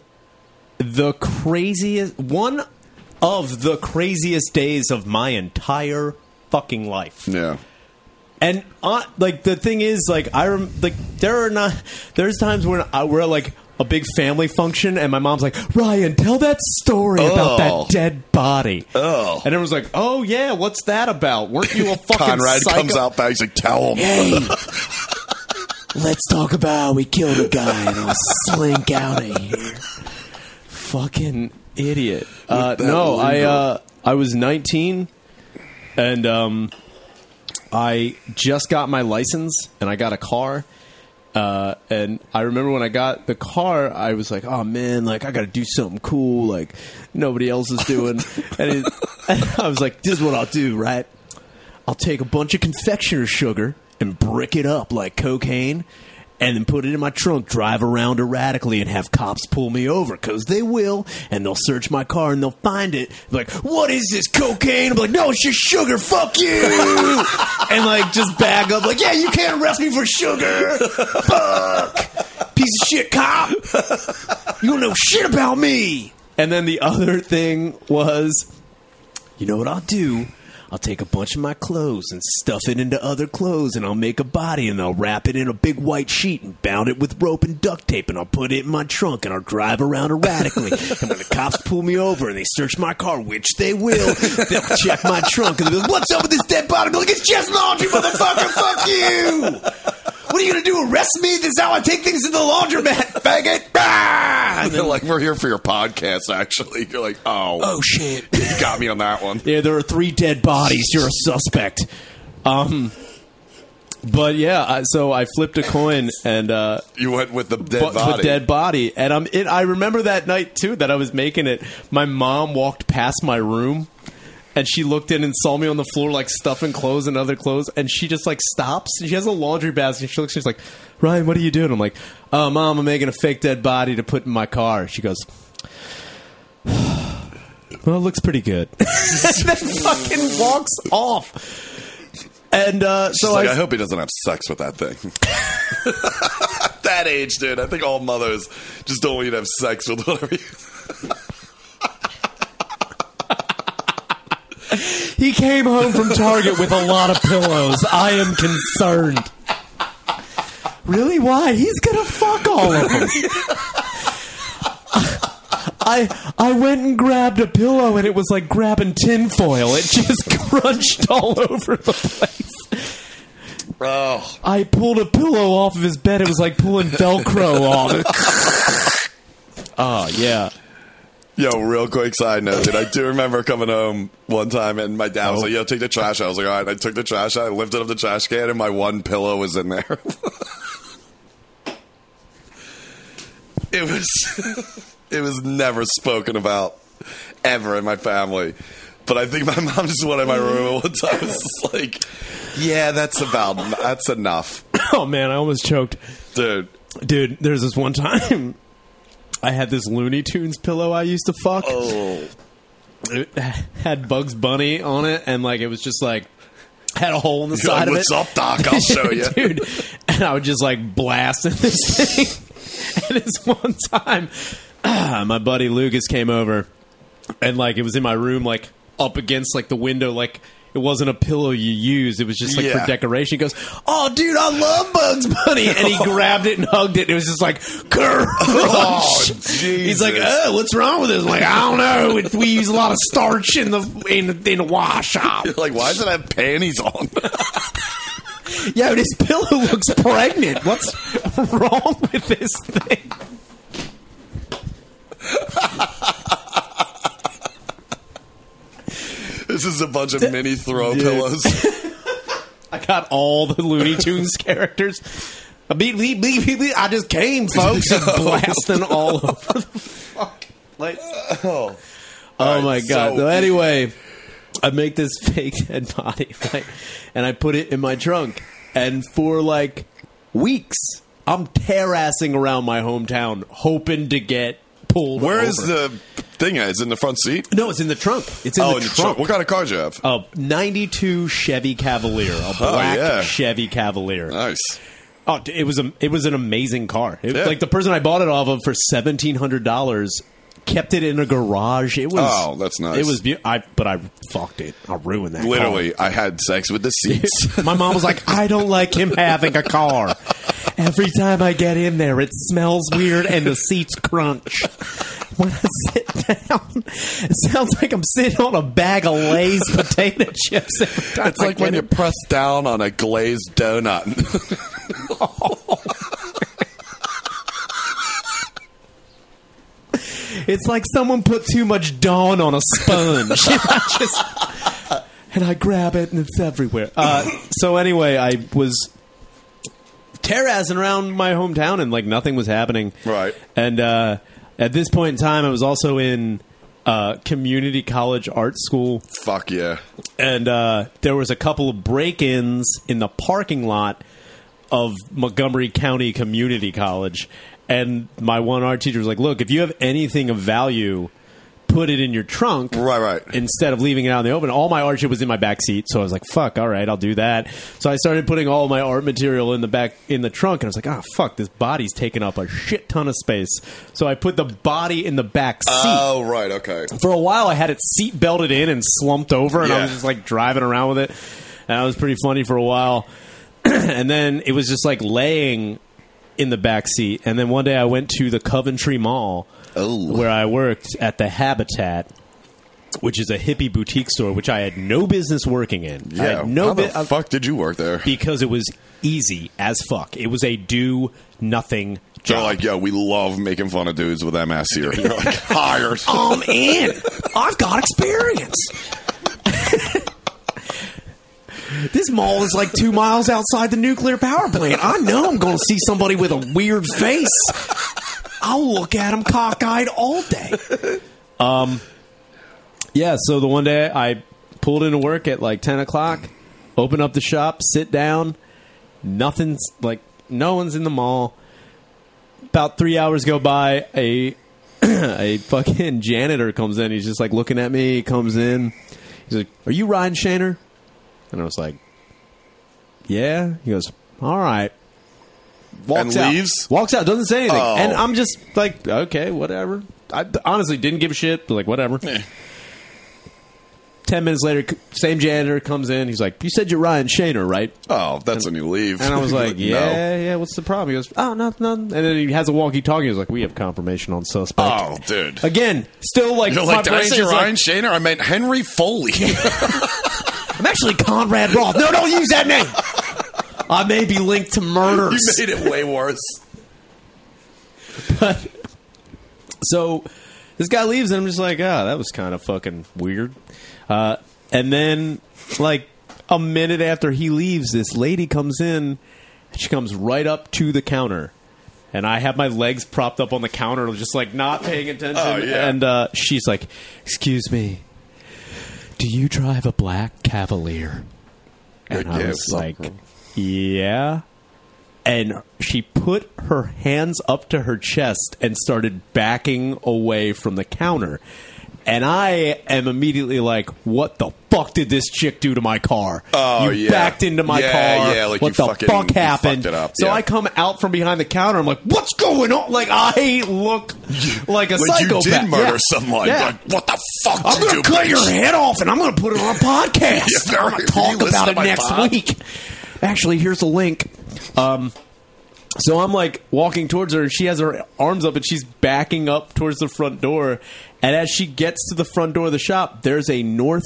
[SPEAKER 1] the craziest one of the craziest days of my entire fucking life.
[SPEAKER 2] Yeah.
[SPEAKER 1] And uh, like the thing is, like I rem- like there are not there's times when I, we're like a big family function, and my mom's like, Ryan, tell that story about
[SPEAKER 2] Oh.
[SPEAKER 1] that dead body.
[SPEAKER 2] Oh.
[SPEAKER 1] and everyone's like, Oh yeah, what's that about? Weren't you a fucking
[SPEAKER 2] Conrad
[SPEAKER 1] psycho?
[SPEAKER 2] comes out back. He's like, "Tell him."
[SPEAKER 1] Hey, let's talk about we killed a guy and I'll slink out of here. Fucking idiot. Uh, no, I uh, I was 19 and um, I just got my license and I got a car. Uh, and I remember when I got the car, I was like, "Oh man, like I got to do something cool, like nobody else is doing." and, it, and I was like, "This is what I'll do, right? I'll take a bunch of confectioner sugar and brick it up like cocaine, and then put it in my trunk, drive around erratically, and have cops pull me over because they will, and they'll search my car and they'll find it. Like, what is this cocaine? I'm like, no, it's just sugar. Fuck you, and like just bag up. Like, yeah, you can't arrest me for sugar. Fuck, piece of shit cop. You don't know shit about me. And then the other thing was you know what I'll do? I'll take a bunch of my clothes and stuff it into other clothes, and I'll make a body, and I'll wrap it in a big white sheet and bound it with rope and duct tape, and I'll put it in my trunk, and I'll drive around erratically. and when the cops pull me over and they search my car, which they will, they'll check my trunk and they'll be like, "What's up with this dead body?" I'm like, "It's just laundry, motherfucker! Fuck you!" What are you gonna do? Arrest me? This is how I take things to the laundromat, faggot! And
[SPEAKER 2] They're like, "We're here for your podcast." Actually, you're like, "Oh,
[SPEAKER 1] oh shit!
[SPEAKER 2] you got me on that one."
[SPEAKER 1] Yeah, there are three dead bodies. You're a suspect. Um, but yeah, I, so I flipped a coin and uh,
[SPEAKER 2] You went with the dead
[SPEAKER 1] bu-
[SPEAKER 2] body.
[SPEAKER 1] with dead body, and I'm. It, I remember that night too that I was making it. My mom walked past my room. And she looked in and saw me on the floor, like stuffing clothes and other clothes. And she just like stops. She has a laundry basket. She looks. She's like, "Ryan, what are you doing?" I'm like, "Oh, mom, I'm making a fake dead body to put in my car." She goes, "Well, it looks pretty good." and then fucking walks off. And uh,
[SPEAKER 2] She's
[SPEAKER 1] so
[SPEAKER 2] like,
[SPEAKER 1] I,
[SPEAKER 2] I hope he doesn't have sex with that thing. that age, dude. I think all mothers just don't want you to have sex with whatever you.
[SPEAKER 1] He came home from Target with a lot of pillows. I am concerned. Really? Why? He's gonna fuck all of them. I I went and grabbed a pillow and it was like grabbing tinfoil. It just crunched all over the place.
[SPEAKER 2] Oh,
[SPEAKER 1] I pulled a pillow off of his bed. It was like pulling Velcro off. oh yeah.
[SPEAKER 2] Yo, real quick side note, dude. I do remember coming home one time and my dad was
[SPEAKER 1] Oh.
[SPEAKER 2] like, "Yo, take the trash." out." I was like, "All right." I took the trash out. I lifted up the trash can, and my one pillow was in there. it was. it was never spoken about ever in my family. But I think my mom just went in my room and one time was like, "Yeah, that's about that's enough,
[SPEAKER 1] Oh man, I almost choked.
[SPEAKER 2] dude."
[SPEAKER 1] Dude, there's this one time I had this Looney Tunes pillow I used to fuck.
[SPEAKER 2] Oh,
[SPEAKER 1] It had Bugs Bunny on it, and like it was just like had a hole in the
[SPEAKER 2] You're
[SPEAKER 1] side
[SPEAKER 2] like,
[SPEAKER 1] of
[SPEAKER 2] "What's
[SPEAKER 1] it.
[SPEAKER 2] up, Doc? I'll show you."
[SPEAKER 1] dude. And I would just like blast in this thing. and this one time, my buddy Lucas came over, and like it was in my room, like up against like the window, like it wasn't a pillow you used. It was just like
[SPEAKER 2] Yeah.
[SPEAKER 1] for decoration. He goes, "Oh, dude, I love Bugs Bunny," and he grabbed it and hugged it. It was just like, "Crunch."
[SPEAKER 2] Oh,
[SPEAKER 1] He's like, "Oh, what's wrong with this?" I'm like, I don't know. It, we use a lot of starch in the in, in the wash shop.
[SPEAKER 2] Like, why does it have panties on?
[SPEAKER 1] Yo, this pillow looks pregnant. What's wrong with this thing?
[SPEAKER 2] this is a bunch of mini throw pillows.
[SPEAKER 1] I got all the Looney Tunes characters. I just came, folks, and oh. blasting all over the fucking place.
[SPEAKER 2] oh.
[SPEAKER 1] Oh
[SPEAKER 2] right,
[SPEAKER 1] my god!
[SPEAKER 2] so-
[SPEAKER 1] So, anyway, I make this fake dead body, right? And I put it in my trunk. And for like weeks, I'm terrassing around my hometown, hoping to get pulled.
[SPEAKER 2] Where is
[SPEAKER 1] over.
[SPEAKER 2] the thing at? Is it in the front seat?
[SPEAKER 1] No, it's in the trunk. It's in
[SPEAKER 2] oh,
[SPEAKER 1] the
[SPEAKER 2] in the
[SPEAKER 1] trunk.
[SPEAKER 2] trunk. What kind of car do you have?
[SPEAKER 1] A '92 Chevy Cavalier, a oh, black
[SPEAKER 2] yeah.
[SPEAKER 1] Chevy Cavalier.
[SPEAKER 2] nice.
[SPEAKER 1] Oh, it was a it was an amazing car. It,
[SPEAKER 2] Yeah.
[SPEAKER 1] Like the person I bought it off of for seventeen hundred dollars kept it in a garage. It was
[SPEAKER 2] Oh, that's nice.
[SPEAKER 1] It was beau- I but I fucked it. I ruined that. car.
[SPEAKER 2] Literally, I had sex with the seats.
[SPEAKER 1] My mom was like, I don't like him having a car. Every time I get in there, it smells weird and the seats crunch. When I sit down, it sounds like I'm sitting on a bag of Lay's potato chips. Every time
[SPEAKER 2] it's
[SPEAKER 1] I
[SPEAKER 2] like when you press down on a glazed donut.
[SPEAKER 1] It's like someone put too much Dawn on a sponge. and, I just, and I grab it and it's everywhere. Uh, so anyway, I was terrazzing around my hometown and like nothing was happening.
[SPEAKER 2] Right.
[SPEAKER 1] And uh, at this point in time, I was also in uh, community college art school
[SPEAKER 2] Fuck yeah.
[SPEAKER 1] and uh, there was a couple of break-ins in the parking lot of Montgomery County Community College, and my one art teacher was like, "Look, if you have anything of value, put it in your trunk,
[SPEAKER 2] Right, right.
[SPEAKER 1] instead of leaving it out in the open." All my art shit was in my back seat, so I was like, "Fuck, all right, I'll do that." So I started putting all my art material in the back in the trunk, and I was like, "Ah, fuck, this body's taking up a shit ton of space." So I put the body in the back seat
[SPEAKER 2] Oh, right. Okay.
[SPEAKER 1] for a while I had it seat belted in and slumped over and I was just like driving around with it. And that was pretty funny for a while. and then it was just like laying in the back seat. And then one day I went to the Coventry Mall
[SPEAKER 2] Oh.
[SPEAKER 1] where I worked at the Habitat. Which is a hippie boutique store, which I had no business working in.
[SPEAKER 2] Yeah.
[SPEAKER 1] no
[SPEAKER 2] How the fuck did you work there?
[SPEAKER 1] because it was easy as fuck. It was a do nothing
[SPEAKER 2] They're
[SPEAKER 1] job.
[SPEAKER 2] like, yo, we love making fun of dudes with MS here. You're like, hired.
[SPEAKER 1] I'm in. I've got experience. this mall is like two miles outside the nuclear power plant. I know I'm going to see somebody with a weird face. I'll look at him cockeyed all day. Um, yeah. So the one day I pulled into work at like ten o'clock, open up the shop, sit down. Nothing's like no one's in the mall. About three hours go by. A a fucking janitor comes in. He's just like looking at me. He comes in. He's like, "Are you Ryan Shaner?" And I was like, "Yeah." He goes, "All right." Walks
[SPEAKER 2] And
[SPEAKER 1] out.
[SPEAKER 2] leaves?
[SPEAKER 1] Walks out. Doesn't say anything.
[SPEAKER 2] Oh.
[SPEAKER 1] And I'm just like, okay, whatever. I honestly didn't give a shit. Like, whatever.
[SPEAKER 2] Eh.
[SPEAKER 1] Ten minutes later, c- same janitor comes in. He's like, "You said you're Ryan Shaner, right?"
[SPEAKER 2] Oh, that's when you leave.
[SPEAKER 1] And I was like. "Yeah, yeah. What's the problem?" He goes, "Oh, nothing, nothing." And then he has a walkie-talkie. He's like, "We have confirmation on suspect."
[SPEAKER 2] Oh, dude.
[SPEAKER 1] Again, still like,
[SPEAKER 2] You're
[SPEAKER 1] my
[SPEAKER 2] like, did I
[SPEAKER 1] brain's
[SPEAKER 2] say
[SPEAKER 1] just like,
[SPEAKER 2] Ryan Shaner? I meant Henry Foley.
[SPEAKER 1] I'm actually Conrad Roth. No, don't use that name. I may be linked to
[SPEAKER 2] murder.
[SPEAKER 1] you
[SPEAKER 2] made it way worse.
[SPEAKER 1] But so this guy leaves, and I'm just like, ah, that was kind of fucking weird. Uh, and then, like a minute after he leaves, this lady comes in. She comes right up to the counter, and I have my legs propped up on the counter, just like not paying attention.
[SPEAKER 2] Oh, yeah.
[SPEAKER 1] And uh, she's like, "Excuse me, do you drive a black Cavalier?" And I was like, "Yeah." and she put her hands up to her chest and started backing away from the counter. And I am immediately like, "What the fuck did this chick do to my car?
[SPEAKER 2] Oh,
[SPEAKER 1] you
[SPEAKER 2] yeah.
[SPEAKER 1] backed into my
[SPEAKER 2] Yeah,
[SPEAKER 1] car.
[SPEAKER 2] yeah, like
[SPEAKER 1] what
[SPEAKER 2] you
[SPEAKER 1] the
[SPEAKER 2] fucking-
[SPEAKER 1] fuck
[SPEAKER 2] you
[SPEAKER 1] happened?" So
[SPEAKER 2] yeah.
[SPEAKER 1] I come out from behind the counter. I'm like, "What's going on?" Like I look like a
[SPEAKER 2] Like you
[SPEAKER 1] psychopath.
[SPEAKER 2] did murder someone. Like, what the fuck
[SPEAKER 1] I'm gonna
[SPEAKER 2] you
[SPEAKER 1] cut
[SPEAKER 2] bitch?
[SPEAKER 1] your head off and I'm gonna put it on a podcast.
[SPEAKER 2] Yeah,
[SPEAKER 1] I'm gonna talk about it next
[SPEAKER 2] pod?
[SPEAKER 1] week. Actually, here's a link. Um, so I'm like walking towards her, and she has her arms up, and she's backing up towards the front door. And as she gets to the front door of the shop, there's a North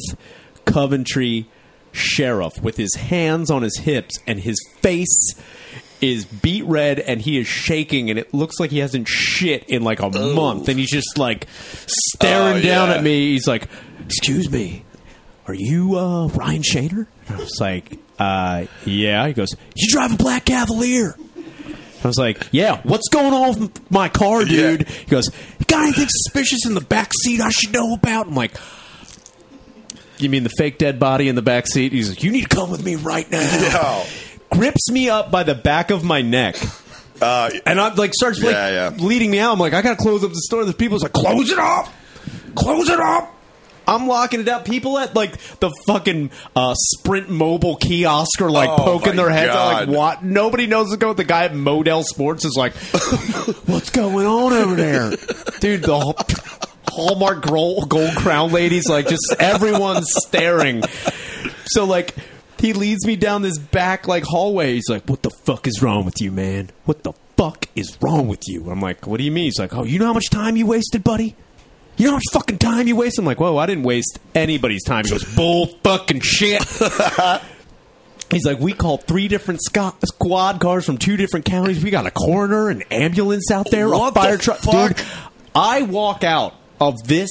[SPEAKER 1] Coventry sheriff with his hands on his hips, and his face is beat red, and he is shaking, and it looks like he hasn't shit in like a month, and he's just like staring
[SPEAKER 2] Oh,
[SPEAKER 1] down
[SPEAKER 2] yeah.
[SPEAKER 1] at me. He's like, "Excuse me." Are you uh, Ryan Shaner? And I was like, uh, yeah. He goes, you drive a black Cavalier. I was like, yeah. What's going on with my car, dude?
[SPEAKER 2] Yeah.
[SPEAKER 1] He goes, got anything suspicious in the back seat I should know about? I'm like, you mean the fake dead body in the back seat? He's like, you need to come with me right now.
[SPEAKER 2] Yeah.
[SPEAKER 1] Grips me up by the back of my neck.
[SPEAKER 2] Uh,
[SPEAKER 1] And I'm like starts like
[SPEAKER 2] Yeah, yeah.
[SPEAKER 1] leading me out. I'm like, I gotta close up the store. There's people's like, close it up, close it up. I'm locking it up. People at like the fucking uh, Sprint Mobile kiosk are like
[SPEAKER 2] Oh,
[SPEAKER 1] poking their heads out, like what? Nobody knows what's going. The guy at Model Sports is like, what's going on over there, dude? The whole- Hallmark gold, gold crown ladies, like just everyone's staring. So like he leads me down this back like hallway. He's like, "What the fuck is wrong with you, man? What the fuck is wrong with you?" I'm like, "What do you mean?" He's like, "Oh, you know how much time you wasted, buddy? You know how much fucking time you waste? I'm like, "Whoa, I didn't waste anybody's time." He goes, "Bull fucking shit." He's like, we called three different sco- squad cars from two different counties. We got a coroner, an ambulance out there,
[SPEAKER 2] What
[SPEAKER 1] a fire
[SPEAKER 2] the
[SPEAKER 1] truck. Dude, I walk out of this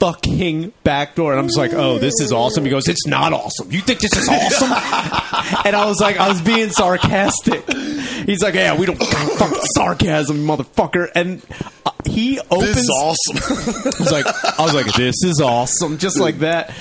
[SPEAKER 1] fucking back door, and I'm just like, oh, this is awesome. He goes, it's not awesome. You think this is awesome? and I was like, I was being sarcastic. He's like, yeah, we don't fucking sarcasm, motherfucker. And he opens.
[SPEAKER 2] this is awesome.
[SPEAKER 1] I was like, I was like, this is awesome, just like that.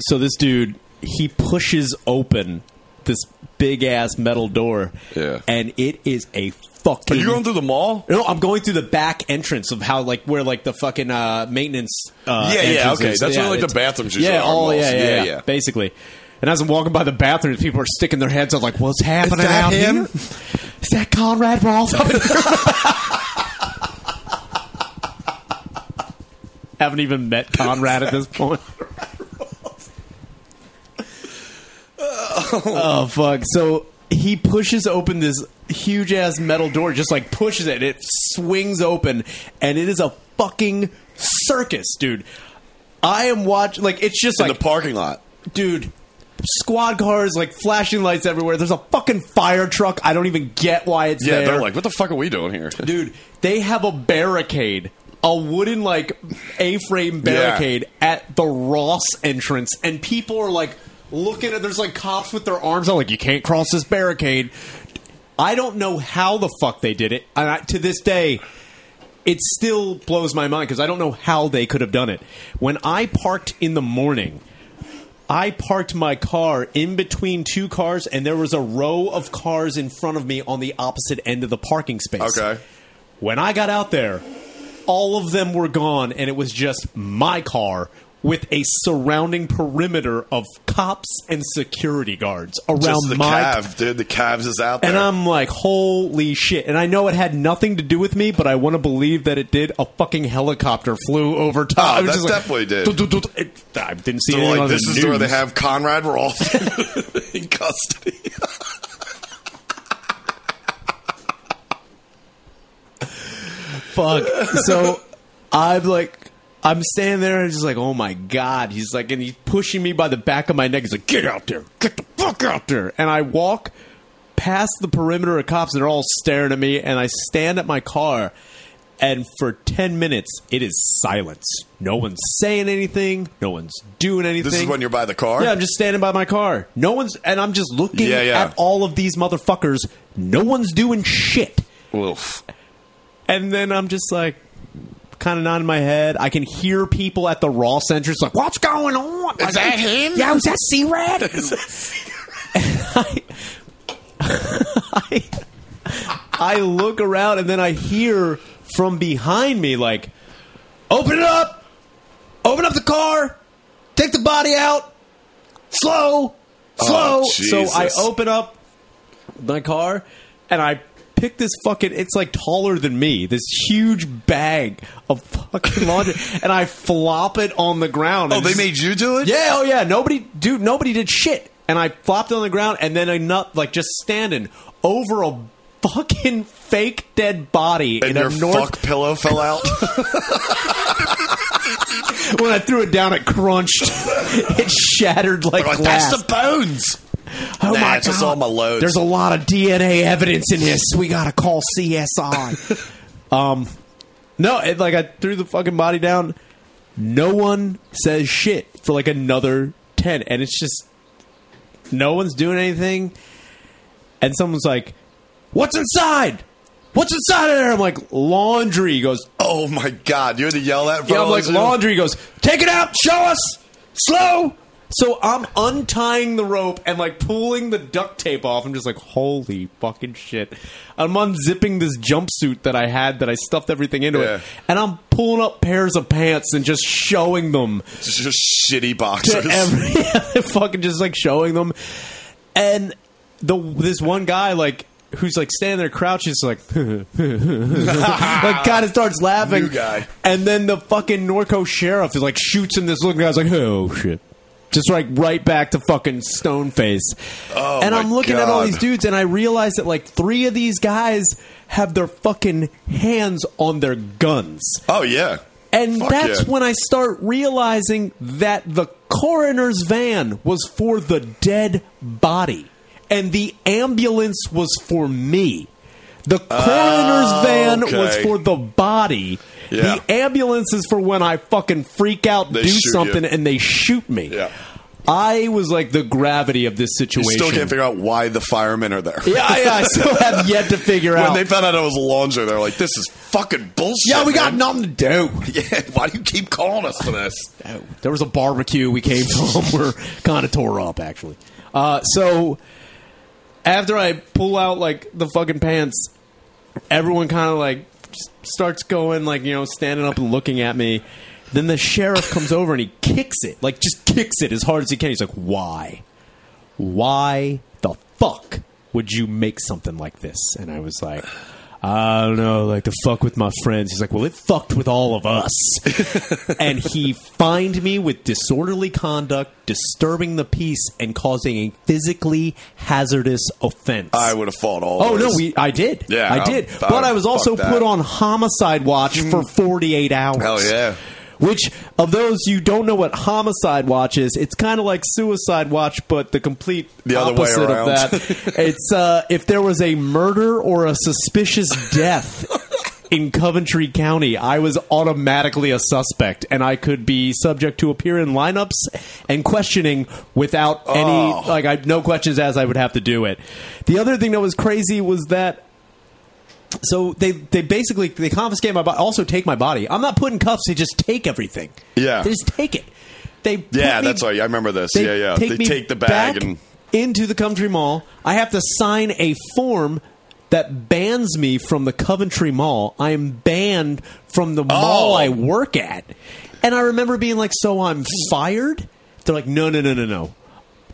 [SPEAKER 1] So this dude, he pushes open this big ass metal door,
[SPEAKER 2] Yeah.
[SPEAKER 1] and it is a fucking.
[SPEAKER 2] Are you going through the mall?
[SPEAKER 1] No, I'm going through the back entrance of how like where like the fucking uh, maintenance. Uh,
[SPEAKER 2] Yeah, yeah, okay.
[SPEAKER 1] is.
[SPEAKER 2] That's where, like, the bathrooms
[SPEAKER 1] Yeah, all yeah, yeah,
[SPEAKER 2] Yeah,
[SPEAKER 1] yeah,
[SPEAKER 2] yeah.
[SPEAKER 1] basically. And as I'm walking by the bathrooms, people are sticking their heads up like, "What's happening
[SPEAKER 2] that
[SPEAKER 1] out
[SPEAKER 2] him?
[SPEAKER 1] here? Is that Conrad Roth?" Haven't even met Conrad at this point. Oh, oh fuck! So he pushes open this huge ass metal door, just like pushes it. It swings open, and it is a fucking circus, dude. I am watching. Like it's just
[SPEAKER 2] In
[SPEAKER 1] like
[SPEAKER 2] the parking lot.
[SPEAKER 1] dude squad cars like flashing lights everywhere there's a fucking fire truck i don't even get why it's
[SPEAKER 2] Yeah,
[SPEAKER 1] there
[SPEAKER 2] they're like, what the fuck are we doing here?
[SPEAKER 1] dude they have a barricade a wooden like a-frame barricade at the ross entrance and people are like looking at there's like cops with their arms out like you can't cross this barricade i don't know how the fuck they did it and I, to this day it still blows my mind because I don't know how they could have done it. When I parked in the morning, I parked my car in between two cars, and there was a row of cars in front of me on the opposite end of the parking space.
[SPEAKER 2] Okay.
[SPEAKER 1] When I got out there, all of them were gone, and it was just my car with a surrounding perimeter of cops and security guards around
[SPEAKER 2] Just the
[SPEAKER 1] my
[SPEAKER 2] dude. The Cavs is out there.
[SPEAKER 1] and I'm like, holy shit. And I know it had nothing to do with me, but I want to believe that it did. A fucking helicopter flew over
[SPEAKER 2] oh,
[SPEAKER 1] top. Oh,
[SPEAKER 2] that
[SPEAKER 1] just like,
[SPEAKER 2] definitely did.
[SPEAKER 1] It- I didn't see
[SPEAKER 2] so,
[SPEAKER 1] anything
[SPEAKER 2] like, this is where they have Conrad Roth in custody.
[SPEAKER 1] Fuck. So I'm like, I'm standing there and just like, oh my god. He's like, and he's pushing me by the back of my neck. He's like, get out there, get the fuck out there. And I walk past the perimeter of cops, and they're all staring at me. And I stand at my car, and for ten minutes, it is silence. No one's saying anything. No one's doing anything.
[SPEAKER 2] This is when you're by the car?
[SPEAKER 1] Yeah, I'm just standing by my car. No one's, and I'm just looking
[SPEAKER 2] Yeah, yeah.
[SPEAKER 1] at all of these motherfuckers. No one's doing shit.
[SPEAKER 2] Oof.
[SPEAKER 1] And then I'm just like, kind of nodding my head. I can hear people at the Raw Center. It's like, "What's going on?
[SPEAKER 2] Is that him?
[SPEAKER 1] Yeah, was that C Rad?" I, I, I look around and then I hear from behind me like, "Open it up! Open up the car, take the body out, slow, oh, slow.
[SPEAKER 2] Oh,
[SPEAKER 1] so I open up my car and I pick this fucking it's like taller than me this huge bag of fucking laundry and i flop it on the ground
[SPEAKER 2] Oh, they
[SPEAKER 1] just-
[SPEAKER 2] made you do it?
[SPEAKER 1] yeah oh yeah nobody dude nobody did shit and i flopped it on the ground and then I nut like just standing over a fucking fake dead body
[SPEAKER 2] And
[SPEAKER 1] in
[SPEAKER 2] your
[SPEAKER 1] a north
[SPEAKER 2] fuck pillow fell out.
[SPEAKER 1] when i threw it down it crunched it shattered like,
[SPEAKER 2] like,
[SPEAKER 1] glass
[SPEAKER 2] that's the bones.
[SPEAKER 1] Oh
[SPEAKER 2] Nah,
[SPEAKER 1] my
[SPEAKER 2] it's just all my loads.
[SPEAKER 1] There's a lot of DNA evidence in this. We gotta call CSI. um, no, it, like I threw the fucking body down. No one says shit for like another ten, and it's just no one's doing anything. And someone's like, "What's inside? What's inside of there?" I'm like, "Laundry." He goes,
[SPEAKER 2] Oh my god, you had to yell that. in
[SPEAKER 1] yeah, I'm like laundry. He goes, take it out, show us, slow. So I'm untying the rope and like pulling the duct tape off. I'm just like, holy fucking shit. I'm unzipping this jumpsuit that I had that I stuffed everything into
[SPEAKER 2] Yeah.
[SPEAKER 1] it, and I'm pulling up pairs of pants and just showing them
[SPEAKER 2] Just, just shitty boxers.
[SPEAKER 1] every fucking just like showing them. And the this one guy like who's like standing there crouching, is like like kind of starts laughing.
[SPEAKER 2] New guy.
[SPEAKER 1] And then the fucking Norco sheriff is like shoots him. This looking guy's like, oh shit. Just like right back to fucking stone face.
[SPEAKER 2] Oh,
[SPEAKER 1] and I'm looking at all these dudes and I realize that like three of these guys have their fucking hands on their guns.
[SPEAKER 2] oh yeah.
[SPEAKER 1] And
[SPEAKER 2] Fuck
[SPEAKER 1] that's
[SPEAKER 2] yeah.
[SPEAKER 1] when I start realizing that the coroner's van was for the dead body, and the ambulance was for me. The coroner's oh, van
[SPEAKER 2] Oh, okay.
[SPEAKER 1] was for the body.
[SPEAKER 2] Yeah.
[SPEAKER 1] The ambulance is for when I fucking freak out,
[SPEAKER 2] They
[SPEAKER 1] do something,
[SPEAKER 2] you.
[SPEAKER 1] and they shoot me.
[SPEAKER 2] Yeah.
[SPEAKER 1] I was like the gravity of this
[SPEAKER 2] You
[SPEAKER 1] situation.
[SPEAKER 2] still can't figure out why the firemen are there.
[SPEAKER 1] yeah, yeah, I still have yet to figure out.
[SPEAKER 2] When they found out it was a laundry, they're like, "This is fucking bullshit."
[SPEAKER 1] yeah, we got
[SPEAKER 2] man.
[SPEAKER 1] nothing to do.
[SPEAKER 2] Yeah, why do you keep calling us for this?
[SPEAKER 1] There was a barbecue we came from. We're kind of tore up, actually. Uh, so after I pull out like the fucking pants, everyone kind of like starts going like you know standing up and looking at me. Then the sheriff comes over and he kicks it, like just kicks it as hard as he can. He's like, "Why? Why the fuck would you make something like this?" And I was like. I don't know, like to fuck with my friends. He's like, well, it fucked with all of us. and he fined me with disorderly conduct, disturbing the peace, and causing a physically hazardous offense.
[SPEAKER 2] I would have fought all.
[SPEAKER 1] Oh no, we I did.
[SPEAKER 2] Yeah,
[SPEAKER 1] I did.
[SPEAKER 2] I'm-
[SPEAKER 1] but I was also
[SPEAKER 2] that.
[SPEAKER 1] put on homicide watch for hmm. 48 hours.
[SPEAKER 2] Hell yeah.
[SPEAKER 1] Which of those you don't know what homicide watch is? It's kind of like suicide watch, but the complete
[SPEAKER 2] The other way
[SPEAKER 1] opposite
[SPEAKER 2] around.
[SPEAKER 1] of that. it's uh, if there was a murder or a suspicious death in Coventry County, I was automatically a suspect, and I could be subject to appear in lineups and questioning without
[SPEAKER 2] Oh.
[SPEAKER 1] any like I no questions as I would have to do it. The other thing that was crazy was that so they they basically they confiscate my body, also take my body. I'm not putting cuffs; they just take everything.
[SPEAKER 2] Yeah.
[SPEAKER 1] they just take it. They
[SPEAKER 2] Yeah,
[SPEAKER 1] me-
[SPEAKER 2] that's right. I remember this. Yeah, yeah.
[SPEAKER 1] Take
[SPEAKER 2] they take the bag and
[SPEAKER 1] into the Coventry Mall. I have to sign a form that bans me from the Coventry Mall. I am banned from the mall
[SPEAKER 2] Oh.
[SPEAKER 1] I work at. And I remember being like, "So I'm fired?" They're like, "No, no, no, no, no."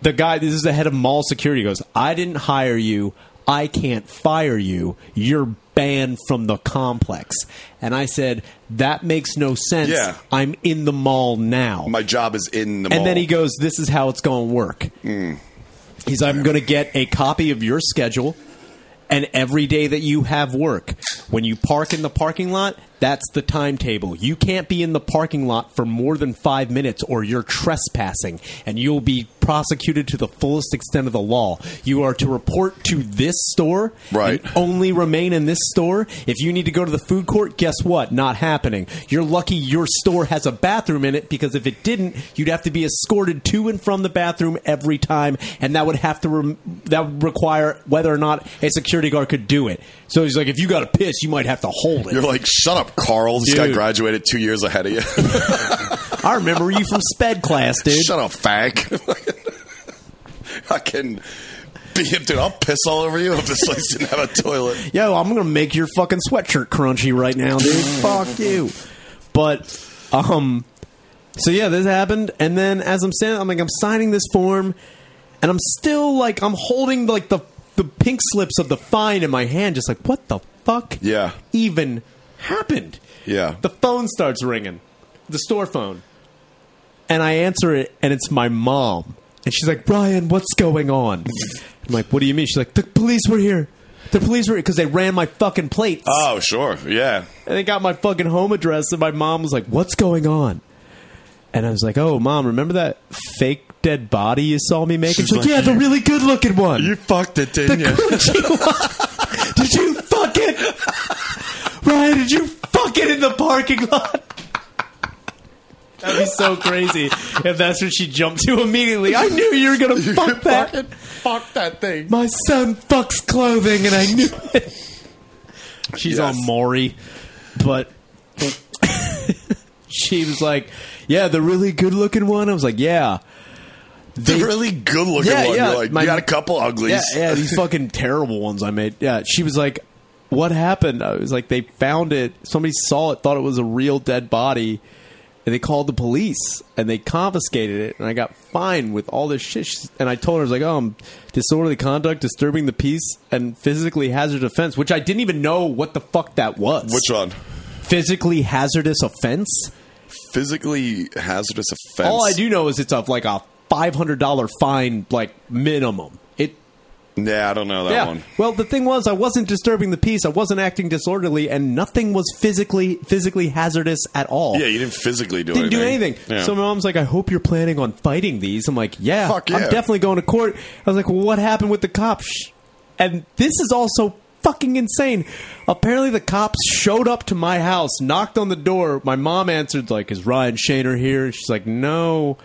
[SPEAKER 1] The guy, this is the head of mall security, goes, "I didn't hire you. I can't fire you. You're banned from the complex." And I said, "That makes no sense.
[SPEAKER 2] Yeah.
[SPEAKER 1] I'm in the mall now."
[SPEAKER 2] my job is in the mall.
[SPEAKER 1] And then he goes, "This is how it's going to work."
[SPEAKER 2] Hmm.
[SPEAKER 1] He's, "I'm going to get a copy of your schedule, and every day that you have work, when you park in the parking lot, that's the timetable. You can't be in the parking lot for more than five minutes, or you're trespassing, and you'll be prosecuted to the fullest extent of the law. You are to report to this store,
[SPEAKER 2] Right.
[SPEAKER 1] and only remain in this store. If you need to go to the food court, guess what? Not happening. You're lucky your store has a bathroom in it because if it didn't, you'd have to be escorted to and from the bathroom every time, and that would have to rem- that would require whether or not a security guard could do it. So he's like, if you got to piss, you might have to hold it.
[SPEAKER 2] You're like, shut up, Carl. This guy graduated two years ahead of you.
[SPEAKER 1] I remember you from sped class, dude.
[SPEAKER 2] shut up, fag. I can be him, dude. I'll piss all over you if this place didn't have a toilet.
[SPEAKER 1] Yo, I'm gonna make your fucking sweatshirt crunchy right now, dude. Fuck you. But um So yeah, this happened, and then as I'm saying, I'm like, I'm signing this form, and I'm still like, I'm holding like the the pink slips of the fine in my hand, just like, what the fuck?
[SPEAKER 2] Yeah.
[SPEAKER 1] even happened?
[SPEAKER 2] Yeah.
[SPEAKER 1] The phone starts ringing, the store phone, and I answer it, and it's my mom, and she's like, Brian, what's going on? I'm like, what do you mean? She's like, the police were here. The police were here because they ran my fucking plates.
[SPEAKER 2] Oh, sure. Yeah.
[SPEAKER 1] And they got my fucking home address, and my mom was like, "What's going on?" And I was like, "Oh, mom, remember that fake dead body you saw me make?"
[SPEAKER 2] She's
[SPEAKER 1] she's like,
[SPEAKER 2] like,
[SPEAKER 1] "Yeah, the really good looking one."
[SPEAKER 2] You fucked it, didn't you?
[SPEAKER 1] crunchy one. Did you fuck it, Ryan? Did you fuck it in the parking lot? That'd be so crazy if that's what she jumped to immediately. I knew you were gonna fuck that.
[SPEAKER 2] Fucking fuck that thing.
[SPEAKER 1] My son fucks clothing, and I knew it. She's
[SPEAKER 2] Yes.
[SPEAKER 1] on Maury, but she was like, "Yeah, the really good-looking one." I was like, "Yeah."
[SPEAKER 2] The really good looking
[SPEAKER 1] Yeah,
[SPEAKER 2] one.
[SPEAKER 1] yeah,
[SPEAKER 2] You're like,
[SPEAKER 1] my-
[SPEAKER 2] you got a couple uglies.
[SPEAKER 1] Yeah, yeah, these fucking terrible ones I made. Yeah, she was like, "What happened?" I was like, "They found it. Somebody saw it, thought it was a real dead body." And they called the police and they confiscated it, and I got fined with all this shit. And I told her, I was like, "Oh, I'm disorderly conduct, disturbing the peace, and physically hazardous offense," which I didn't even know what the fuck that was.
[SPEAKER 2] Which one?
[SPEAKER 1] physically hazardous offense?
[SPEAKER 2] Physically hazardous offense.
[SPEAKER 1] All I do know is it's a like a five hundred dollar fine, like minimum.
[SPEAKER 2] Yeah, I don't know that
[SPEAKER 1] yeah.
[SPEAKER 2] one.
[SPEAKER 1] Well, the thing was, I wasn't disturbing the peace. I wasn't acting disorderly, and nothing was physically physically hazardous at all.
[SPEAKER 2] Yeah, you didn't physically do
[SPEAKER 1] didn't
[SPEAKER 2] anything.
[SPEAKER 1] do anything.
[SPEAKER 2] Yeah.
[SPEAKER 1] So my mom's like, "I hope you're planning on fighting these." I'm like, "Yeah,
[SPEAKER 2] Fuck yeah.
[SPEAKER 1] I'm definitely going to court." I was like, well, "What happened with the cops?" And this is also fucking insane. Apparently, the cops showed up to my house, knocked on the door. My mom answered, "Like, is Ryan Shaner here?" She's like, "No."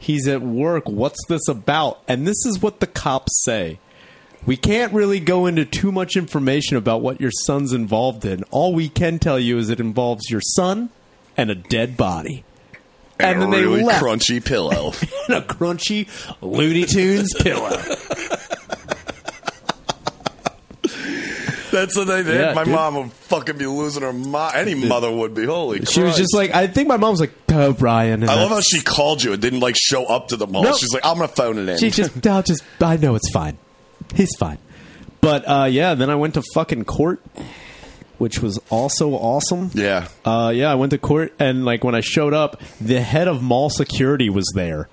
[SPEAKER 1] He's at work. What's this about? And this is what the cops say. We can't really go into too much information about what your son's involved in. All we can tell you is it involves your son and a dead body. And,
[SPEAKER 2] a
[SPEAKER 1] then they
[SPEAKER 2] really
[SPEAKER 1] left
[SPEAKER 2] crunchy pillow.
[SPEAKER 1] and a crunchy Looney Tunes pillow.
[SPEAKER 2] That's what they did.
[SPEAKER 1] Yeah,
[SPEAKER 2] My
[SPEAKER 1] dude.
[SPEAKER 2] mom would fucking be losing her mind. Any mother would be. Holy
[SPEAKER 1] She was just like, I think my mom was like, "Oh, Brian." And
[SPEAKER 2] I love how she called you and didn't like show up to the mall. She's like, I'm gonna phone it in.
[SPEAKER 1] She just, I'll just, I know it's fine. He's fine. But uh, yeah, then I went to fucking court, which was also awesome.
[SPEAKER 2] yeah.
[SPEAKER 1] Uh, yeah, I went to court, and like when I showed up, the head of mall security was there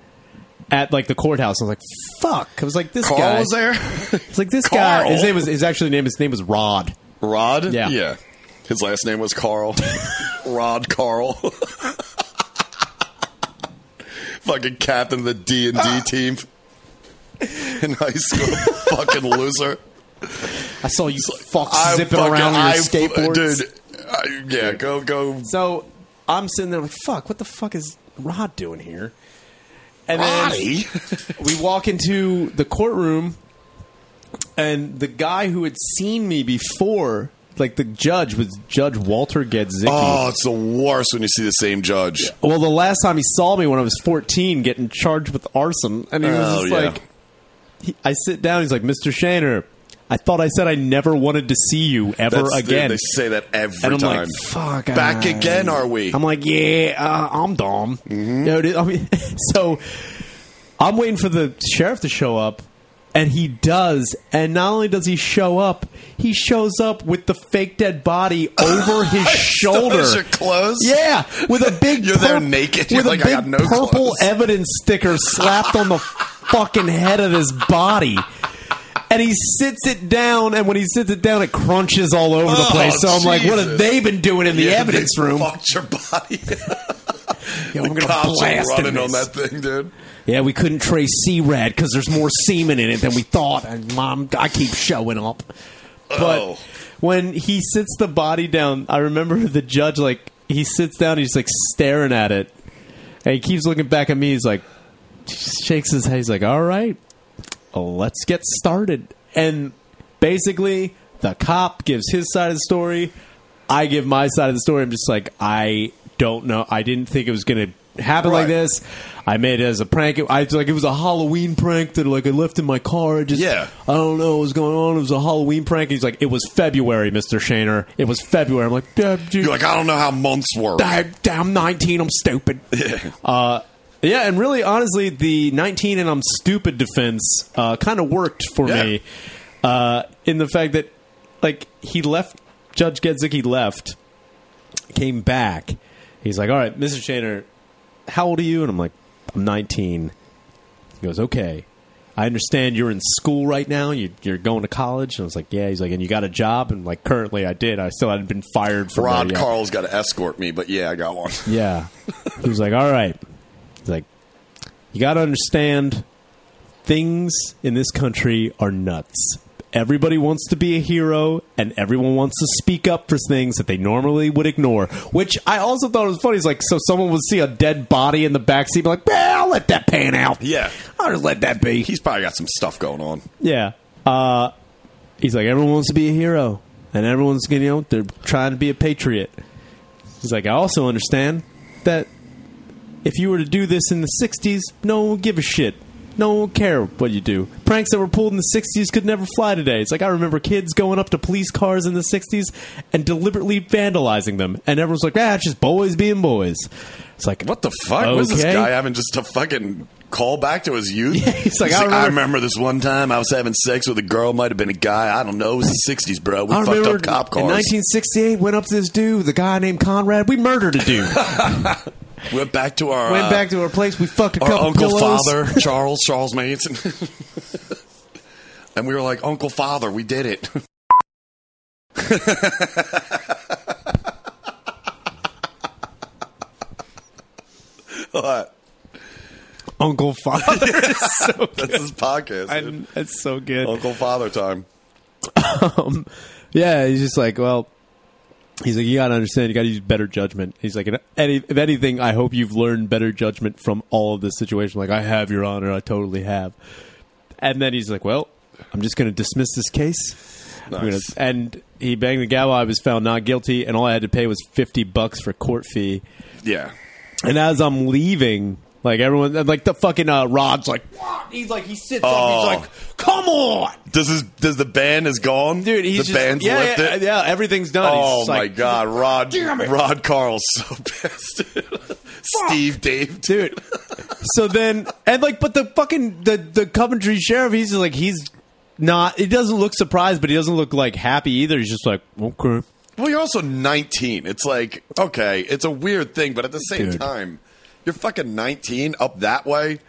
[SPEAKER 1] at like the courthouse. I was like, "Fuck!" I was like, "This
[SPEAKER 2] Carl
[SPEAKER 1] guy
[SPEAKER 2] was there.
[SPEAKER 1] It's like this guy. His name was his actually name. His name was Rod.
[SPEAKER 2] Rod.
[SPEAKER 1] Yeah.
[SPEAKER 2] Yeah. His last name was Carl. Rod Carl. fucking captain of the D and D team in high school. fucking loser.
[SPEAKER 1] I saw you fucks
[SPEAKER 2] I
[SPEAKER 1] zipping
[SPEAKER 2] fucking-
[SPEAKER 1] around on your skateboards.
[SPEAKER 2] dude. I, yeah, go go.
[SPEAKER 1] So I'm sitting there like, "Fuck! What the fuck is Rod doing here?" And then
[SPEAKER 2] Roddy.
[SPEAKER 1] we walk into the courtroom, and the guy who had seen me before, like the judge, was Judge Walter Gedzicki.
[SPEAKER 2] Oh, it's the worst when you see the same judge.
[SPEAKER 1] Well, the last time he saw me when I was 14, getting charged with arson, and he was
[SPEAKER 2] Oh,
[SPEAKER 1] just
[SPEAKER 2] yeah.
[SPEAKER 1] like, he, I sit down. He's like, "Mr. Shaner, I thought I said I never wanted to see you ever
[SPEAKER 2] That's-
[SPEAKER 1] again."
[SPEAKER 2] They say that every
[SPEAKER 1] and I'm
[SPEAKER 2] time.
[SPEAKER 1] like, "Fuck,
[SPEAKER 2] Back
[SPEAKER 1] I-
[SPEAKER 2] again, are we?
[SPEAKER 1] I'm like, "Yeah, uh, I'm dumb."
[SPEAKER 2] Mm-hmm.
[SPEAKER 1] You know, dude, I mean, so I'm waiting for the sheriff to show up. And he does, and not only does he show up, he shows up with the fake dead body over his shoulder.
[SPEAKER 2] Those are clothes.
[SPEAKER 1] Yeah, with a big
[SPEAKER 2] You're there naked.
[SPEAKER 1] with
[SPEAKER 2] You're
[SPEAKER 1] a
[SPEAKER 2] like, I
[SPEAKER 1] big
[SPEAKER 2] got no
[SPEAKER 1] purple
[SPEAKER 2] clothes.
[SPEAKER 1] evidence sticker slapped on the fucking head of his body. And he sits it down, and when he sits it down, it crunches all over the
[SPEAKER 2] Oh,
[SPEAKER 1] place. So I'm like, what have
[SPEAKER 2] Jesus.
[SPEAKER 1] they been doing in the
[SPEAKER 2] Yeah,
[SPEAKER 1] evidence
[SPEAKER 2] they
[SPEAKER 1] room?
[SPEAKER 2] Fucked your body.
[SPEAKER 1] Yeah, I'm gonna
[SPEAKER 2] Cops are
[SPEAKER 1] blast him
[SPEAKER 2] running on
[SPEAKER 1] this.
[SPEAKER 2] that thing, dude.
[SPEAKER 1] Yeah, we couldn't trace C-Rad because there's more semen in it than we thought. And mom, I keep showing up. But
[SPEAKER 2] Oh.
[SPEAKER 1] when he sits the body down, I remember the judge like he sits down, he's like staring at it, and he keeps looking back at me. He's like, shakes his head. He's like, "All right, let's get started." And basically, the cop gives his side of the story. I give my side of the story. I'm just like, I don't know. I didn't think it was going to happened like this. I made it as a prank. I like it was a Halloween prank that like I left in my car. I just
[SPEAKER 2] Yeah.
[SPEAKER 1] I don't know what was going on. It was a Halloween prank. He's like, it was February, Mister Shaner. It was February. I'm like, dude,
[SPEAKER 2] You're like, I don't know how months work.
[SPEAKER 1] I, I'm 19. I'm stupid. Uh, yeah, and really, honestly, the 19 and I'm stupid defense uh, kind of worked for
[SPEAKER 2] Yeah.
[SPEAKER 1] me uh, in the fact that, like, he left, Judge Gedzik, left, came back. He's like, all right, Mr. Shaner, how old are you? And I'm like, I'm 19. He goes, okay. I understand you're in school right now. You, you're going to college. And I was like, yeah. He's like, and you got a job? And like, currently I did. I still hadn't been fired from
[SPEAKER 2] Rod. Carl's got to escort me, but yeah, I got one.
[SPEAKER 1] Yeah. He was like, all right. He's like, you got to understand things in this country are nuts. Everybody wants to be a hero, and everyone wants to speak up for things that they normally would ignore. Which I also thought was funny. Is like, so someone would see a dead body in the backseat, be like, "Well, I'll let that pan out.
[SPEAKER 2] Yeah.
[SPEAKER 1] I'll just let that be."
[SPEAKER 2] He's probably got some stuff going on.
[SPEAKER 1] Yeah. Uh, he's like, everyone wants to be a hero, and everyone's you know they're trying to be a patriot. He's like, I also understand that if you were to do this in the '60s, no one would give a shit. No one would care what you do. Pranks that were pulled in the '60s could never fly today. It's like I remember kids going up to police cars in the '60s and deliberately vandalizing them, and everyone's like, "Ah, it's just boys being boys." It's like,
[SPEAKER 2] What the fuck? Was this
[SPEAKER 1] Okay.
[SPEAKER 2] guy having just a fucking call back to his youth?
[SPEAKER 1] Yeah, he's like, I
[SPEAKER 2] I,
[SPEAKER 1] remember-
[SPEAKER 2] remember this one time I was having sex with a girl, might have been a guy. I don't know. It was the 60s, bro. We
[SPEAKER 1] I
[SPEAKER 2] fucked
[SPEAKER 1] remember
[SPEAKER 2] up cop cars.
[SPEAKER 1] in 1968, went up to this dude, the guy named Conrad. We murdered a dude.
[SPEAKER 2] Went back to our
[SPEAKER 1] Went
[SPEAKER 2] uh,
[SPEAKER 1] back to our place. We fucked a
[SPEAKER 2] our
[SPEAKER 1] couple
[SPEAKER 2] uncle
[SPEAKER 1] pillows.
[SPEAKER 2] father, Charles, Charles Manson. and we were like, Uncle Father, we did it. what?
[SPEAKER 1] Uncle father. It's so good.
[SPEAKER 2] That's his podcast.
[SPEAKER 1] I-
[SPEAKER 2] dude.
[SPEAKER 1] It's so good.
[SPEAKER 2] Uncle Father time.
[SPEAKER 1] Um, yeah, he's just like, well, he's like, you got to understand, you got to use better judgment. He's like, any, if anything, I hope you've learned better judgment from all of this situation. Like, I have, Your Honor, I totally have. And then he's like, well, I'm just going to dismiss this case. I'm gonna- and he banged the gavel. I was found not guilty, and all I had to pay was fifty bucks for court fee.
[SPEAKER 2] Yeah.
[SPEAKER 1] And as I'm leaving, like everyone, like the fucking uh, Rod's like, what? He's like, he sits up.
[SPEAKER 2] Oh.
[SPEAKER 1] He's like, come on,
[SPEAKER 2] Does his does the band is gone?
[SPEAKER 1] dude. He's
[SPEAKER 2] the
[SPEAKER 1] just,
[SPEAKER 2] band's
[SPEAKER 1] yeah,
[SPEAKER 2] lifted.
[SPEAKER 1] yeah, yeah, everything's done. He's
[SPEAKER 2] Oh
[SPEAKER 1] just
[SPEAKER 2] my
[SPEAKER 1] like-
[SPEAKER 2] god, Rod
[SPEAKER 1] Damn it.
[SPEAKER 2] Rod Carl's so pissed. Steve Dave.
[SPEAKER 1] dude. so then, and like, but the fucking the the Coventry sheriff, he's just like, he's not. He doesn't look surprised, but he doesn't look like happy either. He's just like, okay.
[SPEAKER 2] Well, you're also 19. It's like, okay, it's a weird thing, but at the same
[SPEAKER 1] Dude.
[SPEAKER 2] time, you're fucking 19 up that way.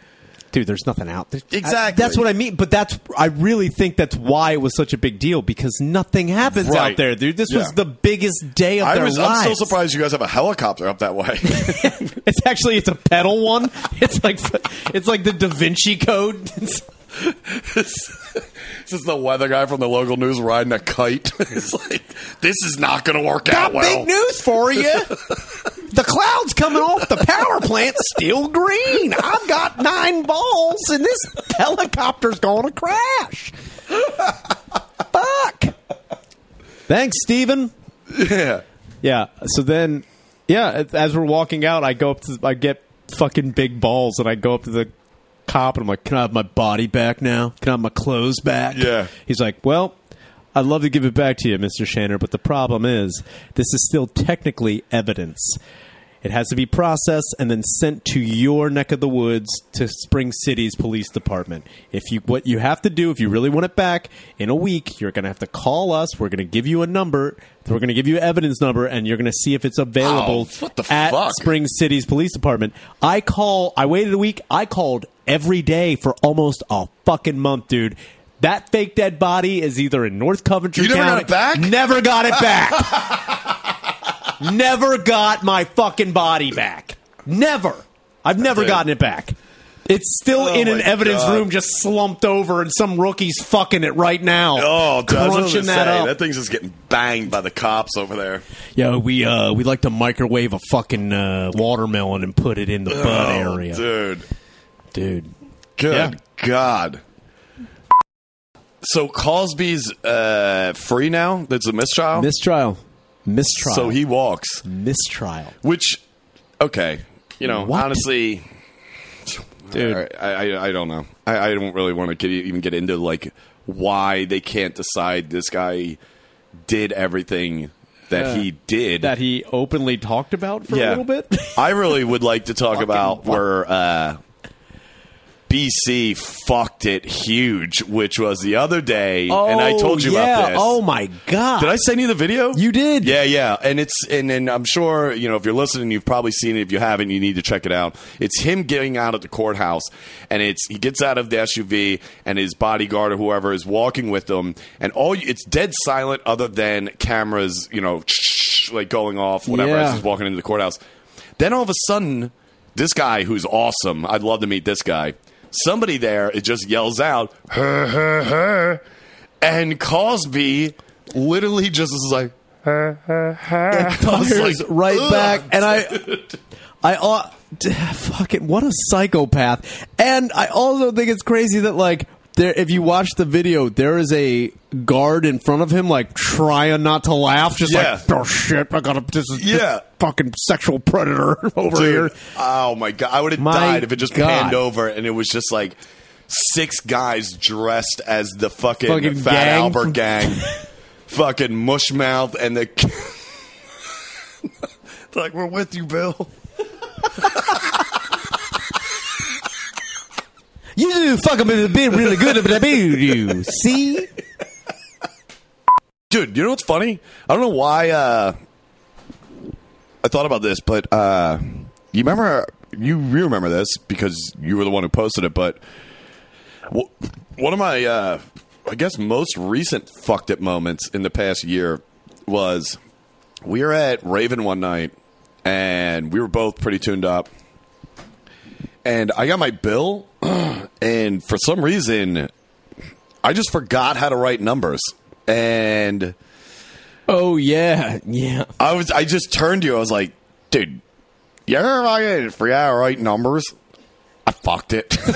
[SPEAKER 1] Dude, there's nothing out there.
[SPEAKER 2] Exactly.
[SPEAKER 1] that's what I mean. But that's I really think that's why it was such a big deal because nothing happens
[SPEAKER 2] Right.
[SPEAKER 1] out there, dude. This was the biggest day of
[SPEAKER 2] I
[SPEAKER 1] their
[SPEAKER 2] was,
[SPEAKER 1] lives.
[SPEAKER 2] I'm still surprised you guys have a helicopter up that way.
[SPEAKER 1] It's actually it's a pedal one. It's like it's like the Da Vinci Code.
[SPEAKER 2] this is the weather guy from the local news riding a kite. it's like, this is not going to work out
[SPEAKER 1] Got
[SPEAKER 2] well.
[SPEAKER 1] big news for you. the clouds coming off the power plant still green. I've got nine balls, and this helicopter's going to crash. Fuck. Thanks, Steven.
[SPEAKER 2] Yeah.
[SPEAKER 1] Yeah. So then, yeah, as we're walking out, I go up to, I get fucking big balls, and I go up to the cop, and I'm like, "Can I have my body back now? Can I have my clothes back?"
[SPEAKER 2] Yeah.
[SPEAKER 1] He's like, "Well." I'd love to give it back to you, Mr. Shanner, but the problem is this is still technically evidence. It has to be processed and then sent to your neck of the woods to Spring City's police department. If you what you have to do if you really want it back in a week, you're going to have to call us. We're going to give you a number. We're going to give you an evidence number and you're going to see if it's available
[SPEAKER 2] Oh,
[SPEAKER 1] at
[SPEAKER 2] fuck?
[SPEAKER 1] Spring City's police department. I call I waited a week. I called every day for almost a fucking month, dude. That fake dead body is either in North Coventry
[SPEAKER 2] You never got
[SPEAKER 1] County.
[SPEAKER 2] it back?
[SPEAKER 1] Never got it back. never got my fucking body back. Never. I've never
[SPEAKER 2] Dude.
[SPEAKER 1] gotten it back. It's still
[SPEAKER 2] Oh
[SPEAKER 1] in an evidence
[SPEAKER 2] God.
[SPEAKER 1] room, just slumped over, and some rookie's fucking it right now.
[SPEAKER 2] Oh,
[SPEAKER 1] crunching that
[SPEAKER 2] say,
[SPEAKER 1] up.
[SPEAKER 2] That thing's just getting banged by the cops over there.
[SPEAKER 1] Yeah, we uh, we like to microwave a fucking uh, watermelon and put it in the butt
[SPEAKER 2] Oh,
[SPEAKER 1] area,
[SPEAKER 2] Dude.
[SPEAKER 1] dude.
[SPEAKER 2] Good
[SPEAKER 1] Yeah.
[SPEAKER 2] God. So Cosby's uh, free now? That's a mistrial?
[SPEAKER 1] Mistrial, mistrial.
[SPEAKER 2] So he walks.
[SPEAKER 1] mistrial.
[SPEAKER 2] Which, okay. you know,
[SPEAKER 1] What?
[SPEAKER 2] honestly,
[SPEAKER 1] Dude.
[SPEAKER 2] I, I, I don't know. I, I don't really want to get, even get into like why they can't decide this guy did everything that
[SPEAKER 1] Yeah.
[SPEAKER 2] he did.
[SPEAKER 1] that he openly talked about for a little bit.
[SPEAKER 2] I really would like to talk about where uh, BC fucked it huge, which was the other day, and I told you oh,
[SPEAKER 1] yeah.
[SPEAKER 2] about this.
[SPEAKER 1] Oh my god!
[SPEAKER 2] Did I send you the video?
[SPEAKER 1] You did.
[SPEAKER 2] Yeah, yeah, and it's and and I'm sure you know if you're listening, you've probably seen it. If you haven't, you need to check it out. It's him getting out of the courthouse, and it's he gets out of the SUV, and his bodyguard or whoever is walking with him, and all it's dead silent other than cameras, you know, like going off, whatever,
[SPEAKER 1] Yeah.
[SPEAKER 2] as he's walking into the courthouse. Then all of a sudden, this guy who's awesome, I'd love to meet this guy. Somebody there, it just yells out, her, her, her. And Cosby literally just is like,
[SPEAKER 1] It
[SPEAKER 2] was
[SPEAKER 1] fires
[SPEAKER 2] like,
[SPEAKER 1] right
[SPEAKER 2] "Ugh."
[SPEAKER 1] back, and I, I, uh, fucking what a psychopath. And I also think it's crazy that like there, if you watch the video, there is a guard in front of him, like trying not to laugh, just
[SPEAKER 2] Yeah.
[SPEAKER 1] like oh shit, I got to this is this fucking sexual predator over here.
[SPEAKER 2] Oh my god, I would have died if it just
[SPEAKER 1] God.
[SPEAKER 2] panned over and it was just like six guys dressed as the fucking,
[SPEAKER 1] Fucking
[SPEAKER 2] Fat
[SPEAKER 1] gang.
[SPEAKER 2] Albert gang, fucking mushmouth, and the like we're with you, Bill.
[SPEAKER 1] You do fuck him in been really good, you see.
[SPEAKER 2] Dude, you know what's funny? I don't know why uh, I thought about this, but uh, you remember you remember this because you were the one who posted it. But one of my uh, I guess most recent fucked it moments in the past year was we were at Raven one night and we were both pretty tuned up. And I got my bill, and for some reason, I just forgot how to write numbers. And
[SPEAKER 1] Oh yeah, yeah.
[SPEAKER 2] I was I just turned to you. I was like, dude, you ever fucking forgot how to write numbers? I fucked it.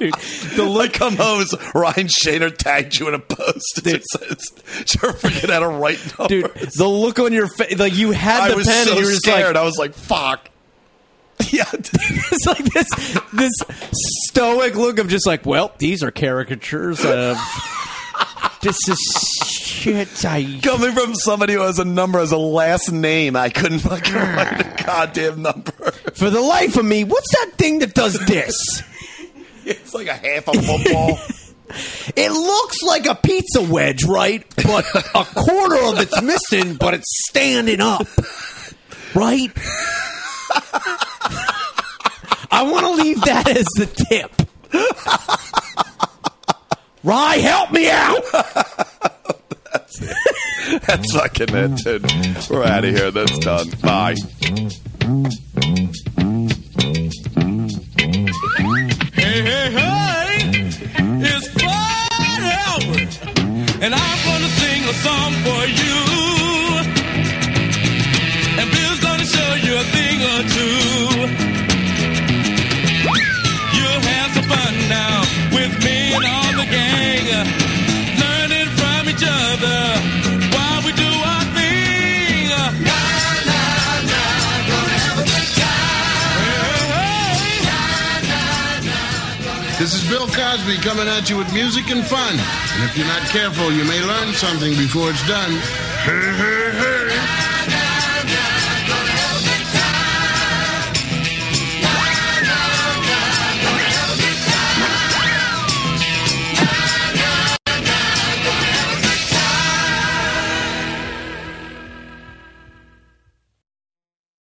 [SPEAKER 1] Dude, the
[SPEAKER 2] I come home, it's Ryan Shaner tagged you in a post. It says, "Did forget how to write
[SPEAKER 1] dude, the look on your face, like you had
[SPEAKER 2] I
[SPEAKER 1] the
[SPEAKER 2] was
[SPEAKER 1] pen
[SPEAKER 2] so
[SPEAKER 1] and you were just
[SPEAKER 2] scared.
[SPEAKER 1] like,
[SPEAKER 2] I was like, "Fuck." Yeah,
[SPEAKER 1] it's like this this stoic look of just like, well, these are caricatures of this is shit. I
[SPEAKER 2] coming from somebody who has a number as a last name, I couldn't fucking write the goddamn number.
[SPEAKER 1] for the life of me, what's that thing that does this?
[SPEAKER 2] It's like a half a football.
[SPEAKER 1] It looks like a pizza wedge, right? But a quarter of it's missing, but it's standing up, right? I want to leave that as the tip. Rye, help me out.
[SPEAKER 2] That's it. That's fucking it, dude. We're out of here. That's done. Bye.
[SPEAKER 3] Hey, hey, hey! It's and I'm gonna sing a song for you. And Bill's gonna show you a thing or two. You'll have some fun now with me and all the gang, learning from each other
[SPEAKER 4] Bill Cosby coming at you with music and fun. And if you're not careful, you may learn something before it's done. Hey, hey, hey.